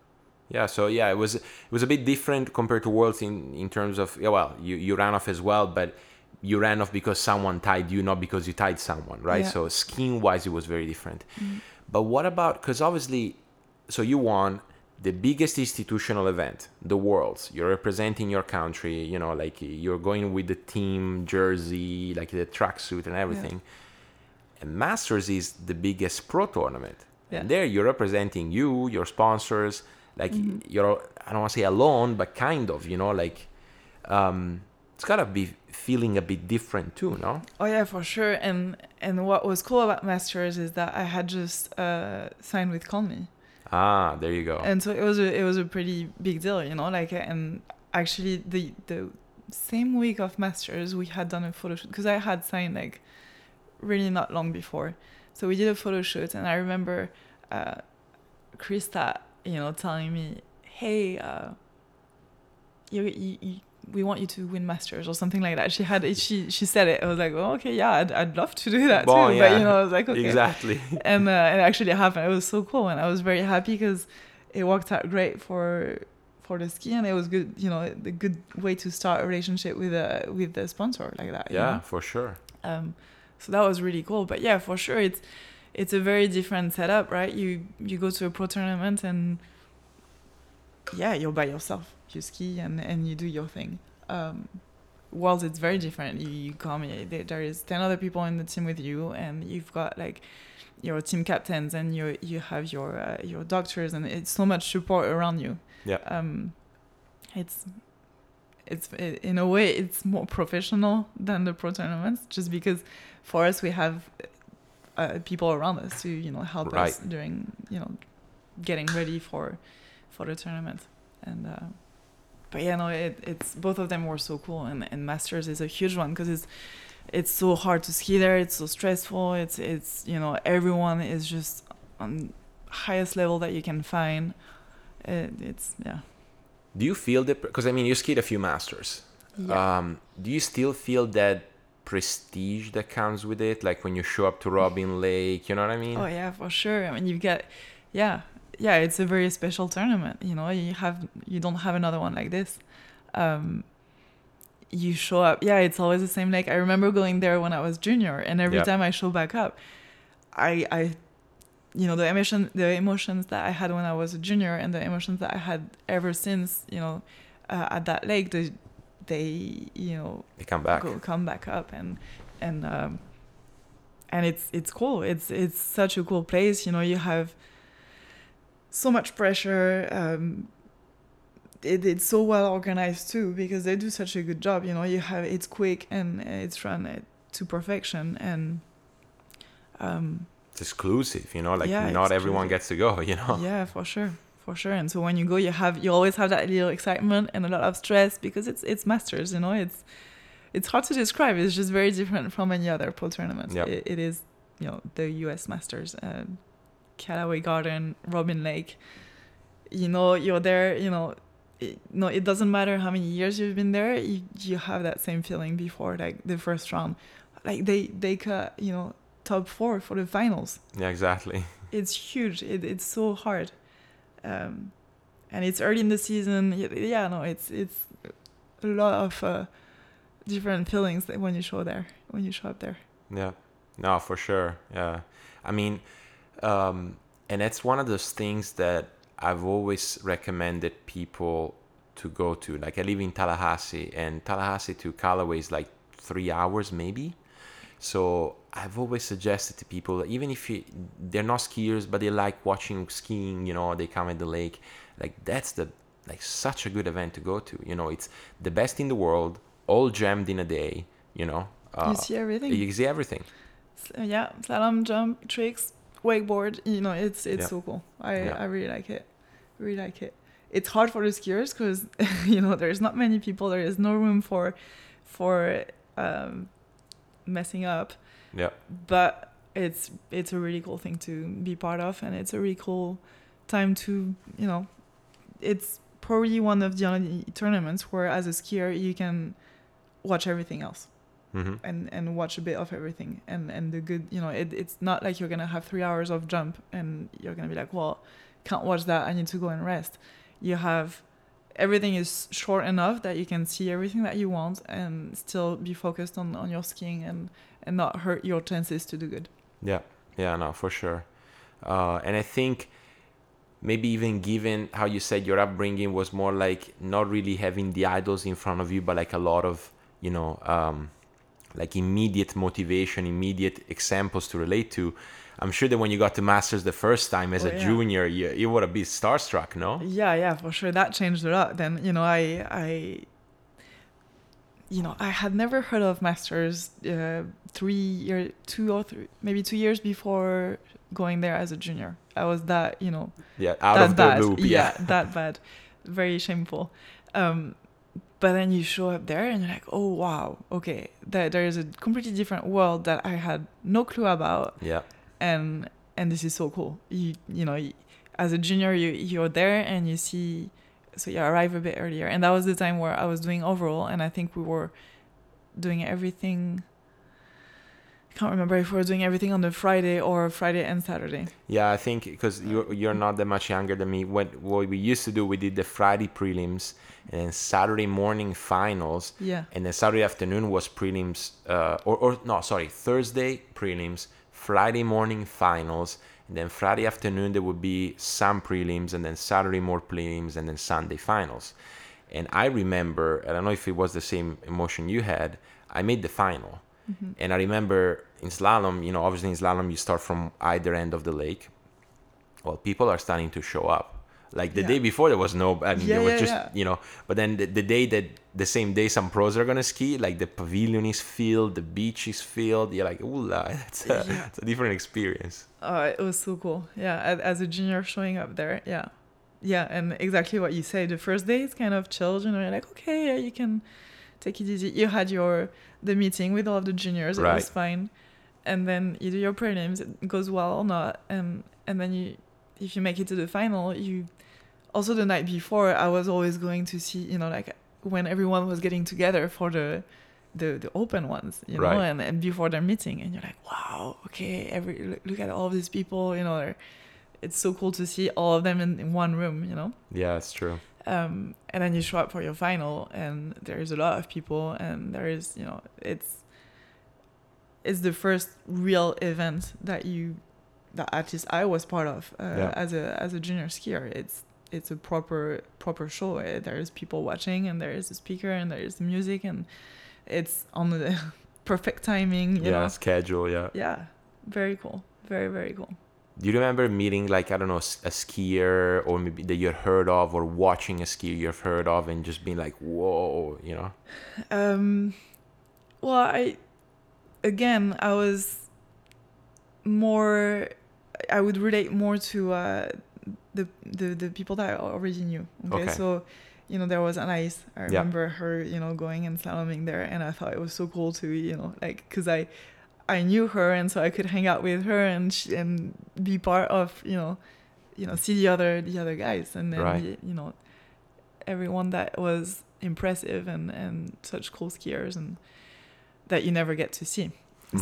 Yeah, so yeah, it was it was a bit different compared to Worlds in in terms of yeah, well, you you ran off as well, but you ran off because someone tied you, not because you tied someone, right?
Yeah.
So skiing wise, it was very different.
Mhm.
But what about because obviously, so you won the biggest institutional event, the Worlds. You're representing your country. You know, like you're going with the team jersey, like the tracksuit and everything. And Masters is the biggest pro tournament.
Yeah.
And there you're representing you, your sponsors. Like
Mhm.
you're, I don't want to say alone, but kind of. You know, like um, it's gotta be feeling a bit different too, no?
Oh yeah, for sure. And and what was cool about Masters is that I had just uh, signed with Connelly,
Ah, there you go.
and so it was a it was a pretty big deal, you know. Like and actually the the same week of Masters we had done a photo shoot because I had signed like really not long before, so we did a photo shoot, and I remember uh, Krista, you know, telling me, "Hey, uh, you, you, you we want you to win masters or something like that she had it she she said it i was like oh, okay yeah I'd, I'd love to do that
Bon,
too
yeah.
but you know i was like okay
Exactly.
and uh, it actually happened it was so cool and i was very happy because it worked out great for for the ski and it was good you know the good way to start a relationship with a with the sponsor like that you
yeah,
know?
for sure.
um so that was really cool but yeah for sure it's it's a very different setup right? You you go to a pro tournament and yeah you're by yourself. You ski and and you do your thing. Um worlds it's very different. You, you come there, there is 10 other people in the team with you and you've got like your team captains and you you have your uh, your doctors and it's so much support around you.
Yeah.
um it's it's i- in a way it's more professional than the pro tournaments just because for us we have uh, people around us to you know help us during you know getting ready for for the tournament. And uh, but yeah no it, it's both of them were so cool. And, and masters is a huge one because it's it's so hard to ski there. It's so stressful. It's it's you know everyone is just on highest level that you can find. It, it's yeah.
Do you feel the because I mean you skied a few masters.
yeah.
Um, do you still feel that prestige that comes with it? Like when you show up to Robin Lake, you know what I mean?
Oh yeah, for sure. I mean, you've got, yeah, yeah. It's a very special tournament. You know, you have you don't have another one like this. Um, you show up. Yeah, it's always the same. Like I remember going there when I was junior, and every time I show back up, I I, you know, the emotion the emotions that I had when I was a junior and the emotions that I had ever since. You know, uh, at that lake, they they you know
They come back.
go, come back up and and um, and it's it's cool it's it's such a cool place you know you have so much pressure um, it, it's so well organized too because they do such a good job you know you have it's quick and it's run to perfection and um,
It's exclusive, you know. Like
Yeah,
not everyone gets to go, you know.
yeah for sure for sure. And so when you go you have you always have that little excitement and a lot of stress because it's it's masters you know it's it's hard to describe. It's just very different from any other pro tournament.
Yep.
it, it is you know the us masters uh, callaway garden robin lake. You know you're there you know it, no it doesn't matter how many years you've been there you, you have that same feeling before like the first round. Like they they cut you know top four for the finals.
Yeah, exactly.
it's huge. It, it's so hard, um, and it's early in the season. Yeah, no, it's it's a lot of uh, different feelings when you show there, when you show up there.
Yeah. No, for sure. Yeah. I mean, um, and that's one of those things that I've always recommended people to go to. Like I live in Tallahassee, and Tallahassee to Callaway is like three hours maybe. So I've always suggested to people, that even if you, they're not skiers, but they like watching skiing, you know, they come at the lake. Like that's the like such a good event to go to. You know, it's the best in the world, all jammed in a day. You know, uh,
you see everything.
you see everything.
S- uh, yeah, slalom, jump, tricks, wakeboard. You know, it's it's
Yeah.
so cool. I
Yeah.
I really like it. Really like it. It's hard for the skiers because you know there's not many people. There is no room for for um, messing up.
Yeah.
but it's it's a really cool thing to be part of and it's a really cool time to you know it's probably one of the only tournaments where as a skier you can watch everything else.
Hmm
and and watch a bit of everything. And and the good you know it, it's not like you're gonna have three hours of jump and you're gonna be like well can't watch that. I need to go and rest. You have everything is short enough that you can see everything that you want and still be focused on on your skiing and and not hurt your chances to do good
Yeah, yeah, no, for sure. Uh, and I think maybe even given how you said your upbringing was more like not really having the idols in front of you, but like a lot of, you know, um, like immediate motivation, immediate examples to relate to. I'm sure that when you got to Masters the first time as
Oh,
a
yeah.
junior, you, you would have been starstruck, no?
Yeah, yeah, for sure. That changed a lot. Then you know, I, I, you know, I had never heard of Masters uh, three year, two or three, maybe two years before going there as a junior. I was that, you know,
Yeah, out
that
of the
bad.
loop.
yeah,
Yeah.
that bad. Very shameful. Um, but then you show up there and you're like, oh wow, okay, there, there is a completely different world that I had no clue about
Yeah.
and and this is so cool you you know as a junior you you're there and you see so yeah arrive a bit earlier and that was the time where i was doing overall and i think we were doing everything i can't remember if we were doing everything on the friday or friday and saturday
Yeah, I think because you're you're not that much younger than me. What what we used to do, we did the Friday prelims and then Saturday morning finals,
yeah
and then Saturday afternoon was prelims. Uh, or or no, sorry, Thursday prelims, Friday morning finals, and then Friday afternoon there would be some prelims, and then Saturday more prelims, and then Sunday finals. And I remember, I don't know if it was the same emotion you had. I made the final. Mm-hmm. And I remember in slalom, you know, obviously in slalom you start from either end of the lake. Well, people are starting to show up. Like the
Yeah.
day before, there was no. I mean,
Yeah,
there was
yeah,
just you know. But then the, the day that the same day some pros are gonna ski, like the pavilion is filled, the beach is filled. You're like, ooh, la, it's a,
Yeah.
it's a different experience.
Oh, it was so cool. Yeah, as, a junior showing up there. Yeah. Yeah, and exactly what you say. The first day it's kind of chilled, know, you're like, okay, yeah, you can take it easy. You had your the meeting with all of the juniors,
right.
it was fine. And then you do your prelims, it goes well or not, and and then you if you make it to the final, you also the night before I was always going to see, you know, like when everyone was getting together for the the, the open ones, you know,
Right.
and, and before their meeting, and you're like, wow, okay, every look, at all of these people, you know, it's so cool to see all of them in, in one room, you know.
Yeah, it's true.
Um, and then you show up for your final, and there is a lot of people, and there is, you know, it's it's the first real event that you that at least I was part of uh,
Yeah.
as a as a junior skier. It's it's a proper proper show. Uh, There's people watching, and there is a speaker, and there is music, and it's on the perfect timing.
Yeah,
know?
schedule. Yeah.
yeah, very cool, very very cool.
Do you remember meeting like I don't know a skier or maybe that you had heard of or watching a skier you've heard of and just being like whoa you know
Um, well, I again, I was more. I would relate more to uh, the the the people that I already knew. Okay,
Okay.
so you know there was Anais. I
Yeah.
remember her, you know, going and slaloming there, and I thought it was so cool to you know like because I. I knew her, and so I could hang out with her and sh- and be part of you know, you know, see the other the other guys, and then
Right.
y- you know, everyone that was impressive and and such cool skiers and that you never get to see.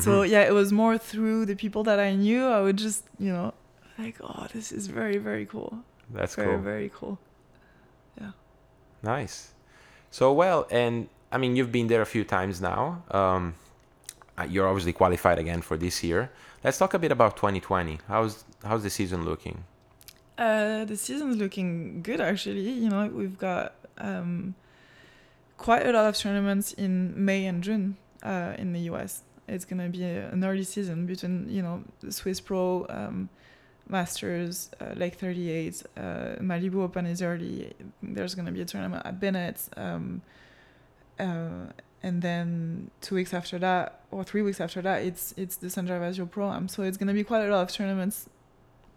So
Mhm.
yeah, it was more through the people that I knew. I would just you know like oh this is very very cool,
that's
very
cool
very cool. Yeah.
Nice so well and I mean you've been there a few times now um, uh, you're obviously qualified again for this year let's talk a bit about 2020 how's how's the season looking
Uh, the season's looking good actually. You know we've got um, quite a lot of tournaments in May and June uh, in the US. It's gonna be a, an early season between you know the Swiss Pro, um, Masters, uh, Lake 38, uh, Malibu Open is early. There's gonna be a tournament at Bennett, um, uh, and then two weeks after that or three weeks after that, it's it's the San Gervasio Pro. So it's gonna be quite a lot of tournaments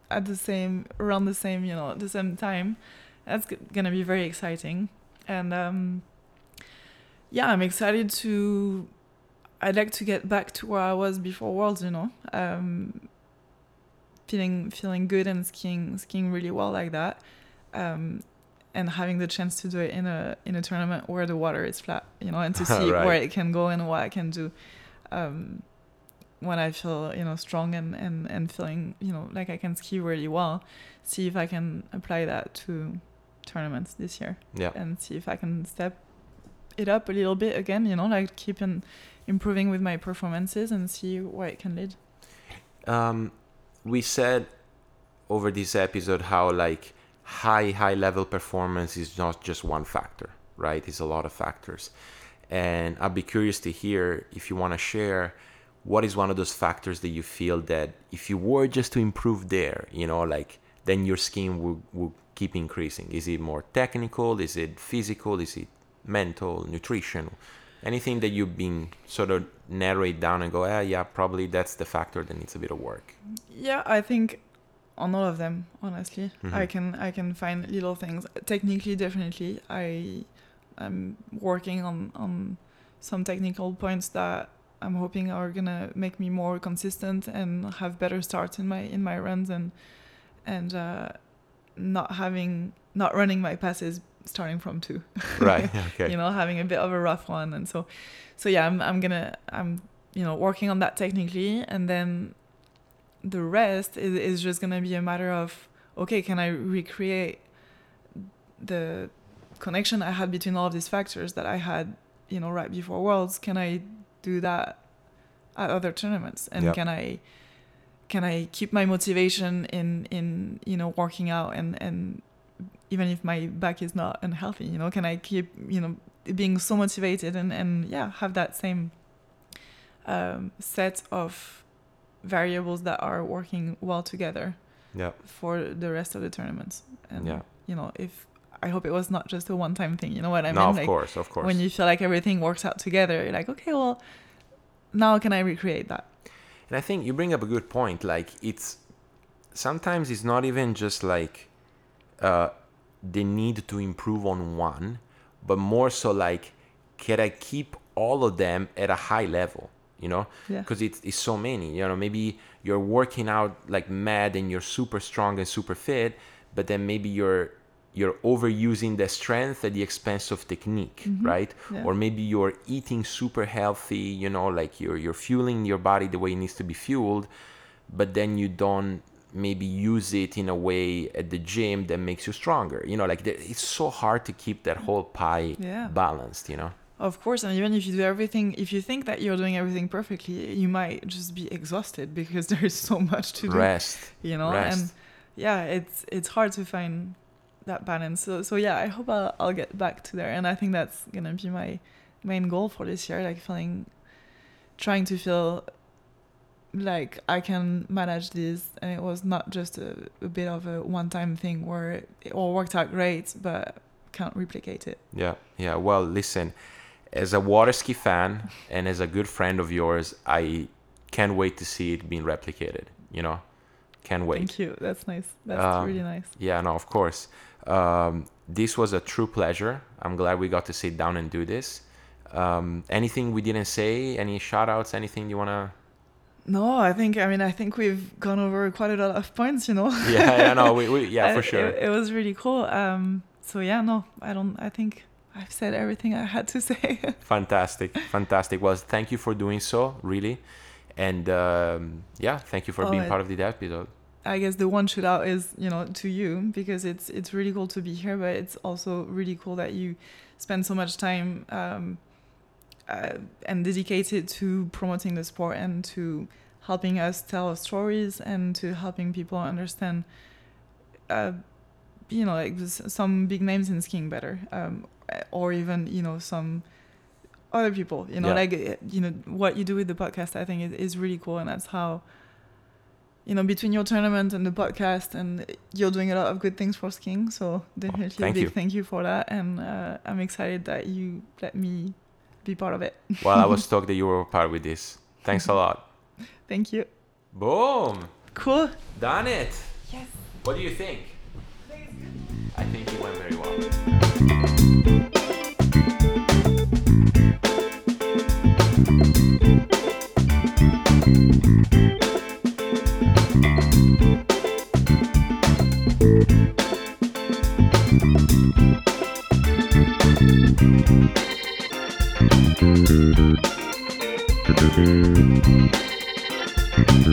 at the same around the same you know at the same time. That's g- gonna be very exciting, and um, yeah, I'm excited to. I'd like to get back to where I was before Worlds, you know. Um, feeling feeling good and skiing skiing really well like that. Um, and having the chance to do it in a in a tournament where the water is flat, you know, and to see
Right.
where it can go and what I can do. Um, when I feel you know strong and, and, and feeling you know like I can ski really well, see if I can apply that to tournaments this year
Yeah.
and see if I can step it up a little bit again. You know, like keep on improving with my performances and see where it can lead.
um, we said over this episode how like high high level performance is not just one factor right? It's a lot of factors. And i'd be curious to hear if you want to share what is one of those factors that you feel that if you were just to improve there you know like then your skiing will, will keep increasing. Is it more technical? Is it physical? Is it mental? Nutrition anything that you've been sort of narrow it down and go ah yeah probably that's the factor that needs a bit of work
Yeah, I think on all of them, honestly,
Mhm.
I can I can find little things. Technically, definitely, I I'm working on on some technical points that I'm hoping are gonna make me more consistent and have better starts in my in my runs and and uh, not having not running my passes starting from two.
right okay
you know having a bit of a rough one and so so yeah i'm, I'm gonna i'm you know working on that technically and then the rest is, is just gonna be a matter of okay can i recreate the connection i had between all of these factors that i had you know right before worlds can i do that at other tournaments and
Yep.
can i can i keep my motivation in in you know working out and and even if my back is not unhealthy you know can i keep you know being so motivated and and yeah have that same um, set of variables that are working well together
yeah
for the rest of the tournaments and
Yeah.
you know if i hope it was not just a one time thing you know what i
no
mean
of
like
course of course
when you feel like everything works out together you're like okay well now can i recreate that
And I think you bring up a good point. Like it's sometimes it's not even just like uh, the need to improve on one, but more so like can I keep all of them at a high level? You know,
yeah
because it's, it's so many. You know, maybe you're working out like mad and you're super strong and super fit, but then maybe you're you're overusing the strength at the expense of technique, mm-hmm. right?
Yeah.
Or maybe you're eating super healthy, you know, like you're you're fueling your body the way it needs to be fueled, but then you don't maybe use it in a way at the gym that makes you stronger. You know, like it's so hard to keep that whole pie
Yeah.
balanced. You know.
Of course, and even if you do everything, if you think that you're doing everything perfectly, you might just be exhausted because there is so much to do.
Rest.
You know,
Rest.
and yeah, it's it's hard to find that balance. So so yeah, I hope I'll, I'll get back to there, and I think that's gonna be my main goal for this year. Like feeling, trying to feel like I can manage this, and it was not just a, a bit of a one-time thing where it all worked out great, but can't replicate it.
Yeah, yeah. Well, listen, as a water ski fan and as a good friend of yours, I can't wait to see it being replicated. You know, can't wait.
Thank you. That's nice. That's
Um,
really nice.
Yeah, no, of course. Um, this was a true pleasure. I'm glad we got to sit down and do this. Um, anything we didn't say? Any shout outs? Anything you want to?
No, I think I mean I think we've gone over quite a lot of points, you know.
Yeah, yeah, no, we, we, yeah, for sure.
It, it was really cool. Um, so yeah, no, I don't. I think I've said everything I had to say.
Fantastic, fantastic. Well, thank you for doing so, really. And um, yeah, thank you for
Oh,
being
it-
part of the episode.
I guess the one shout out is you know to you because it's it's really cool to be here, but it's also really cool that you spend so much time um, uh, and dedicated to promoting the sport and to helping us tell stories and to helping people understand, uh, you know, like some big names in skiing better, um, or even you know some other people. You know,
Yeah.
like uh, you know what you do with the podcast. I think is, is really cool, and that's how you know, between your tournament and the podcast, and you're doing a lot of good things for skiing. So definitely
thank
a big
you.
thank you for that, and uh, I'm excited that you let me be part of it.
Well, I was stoked that you were part with this. Thanks a lot.
Thank you.
Boom!
Cool.
Done it!
Yes.
What do you think? I think it went very well.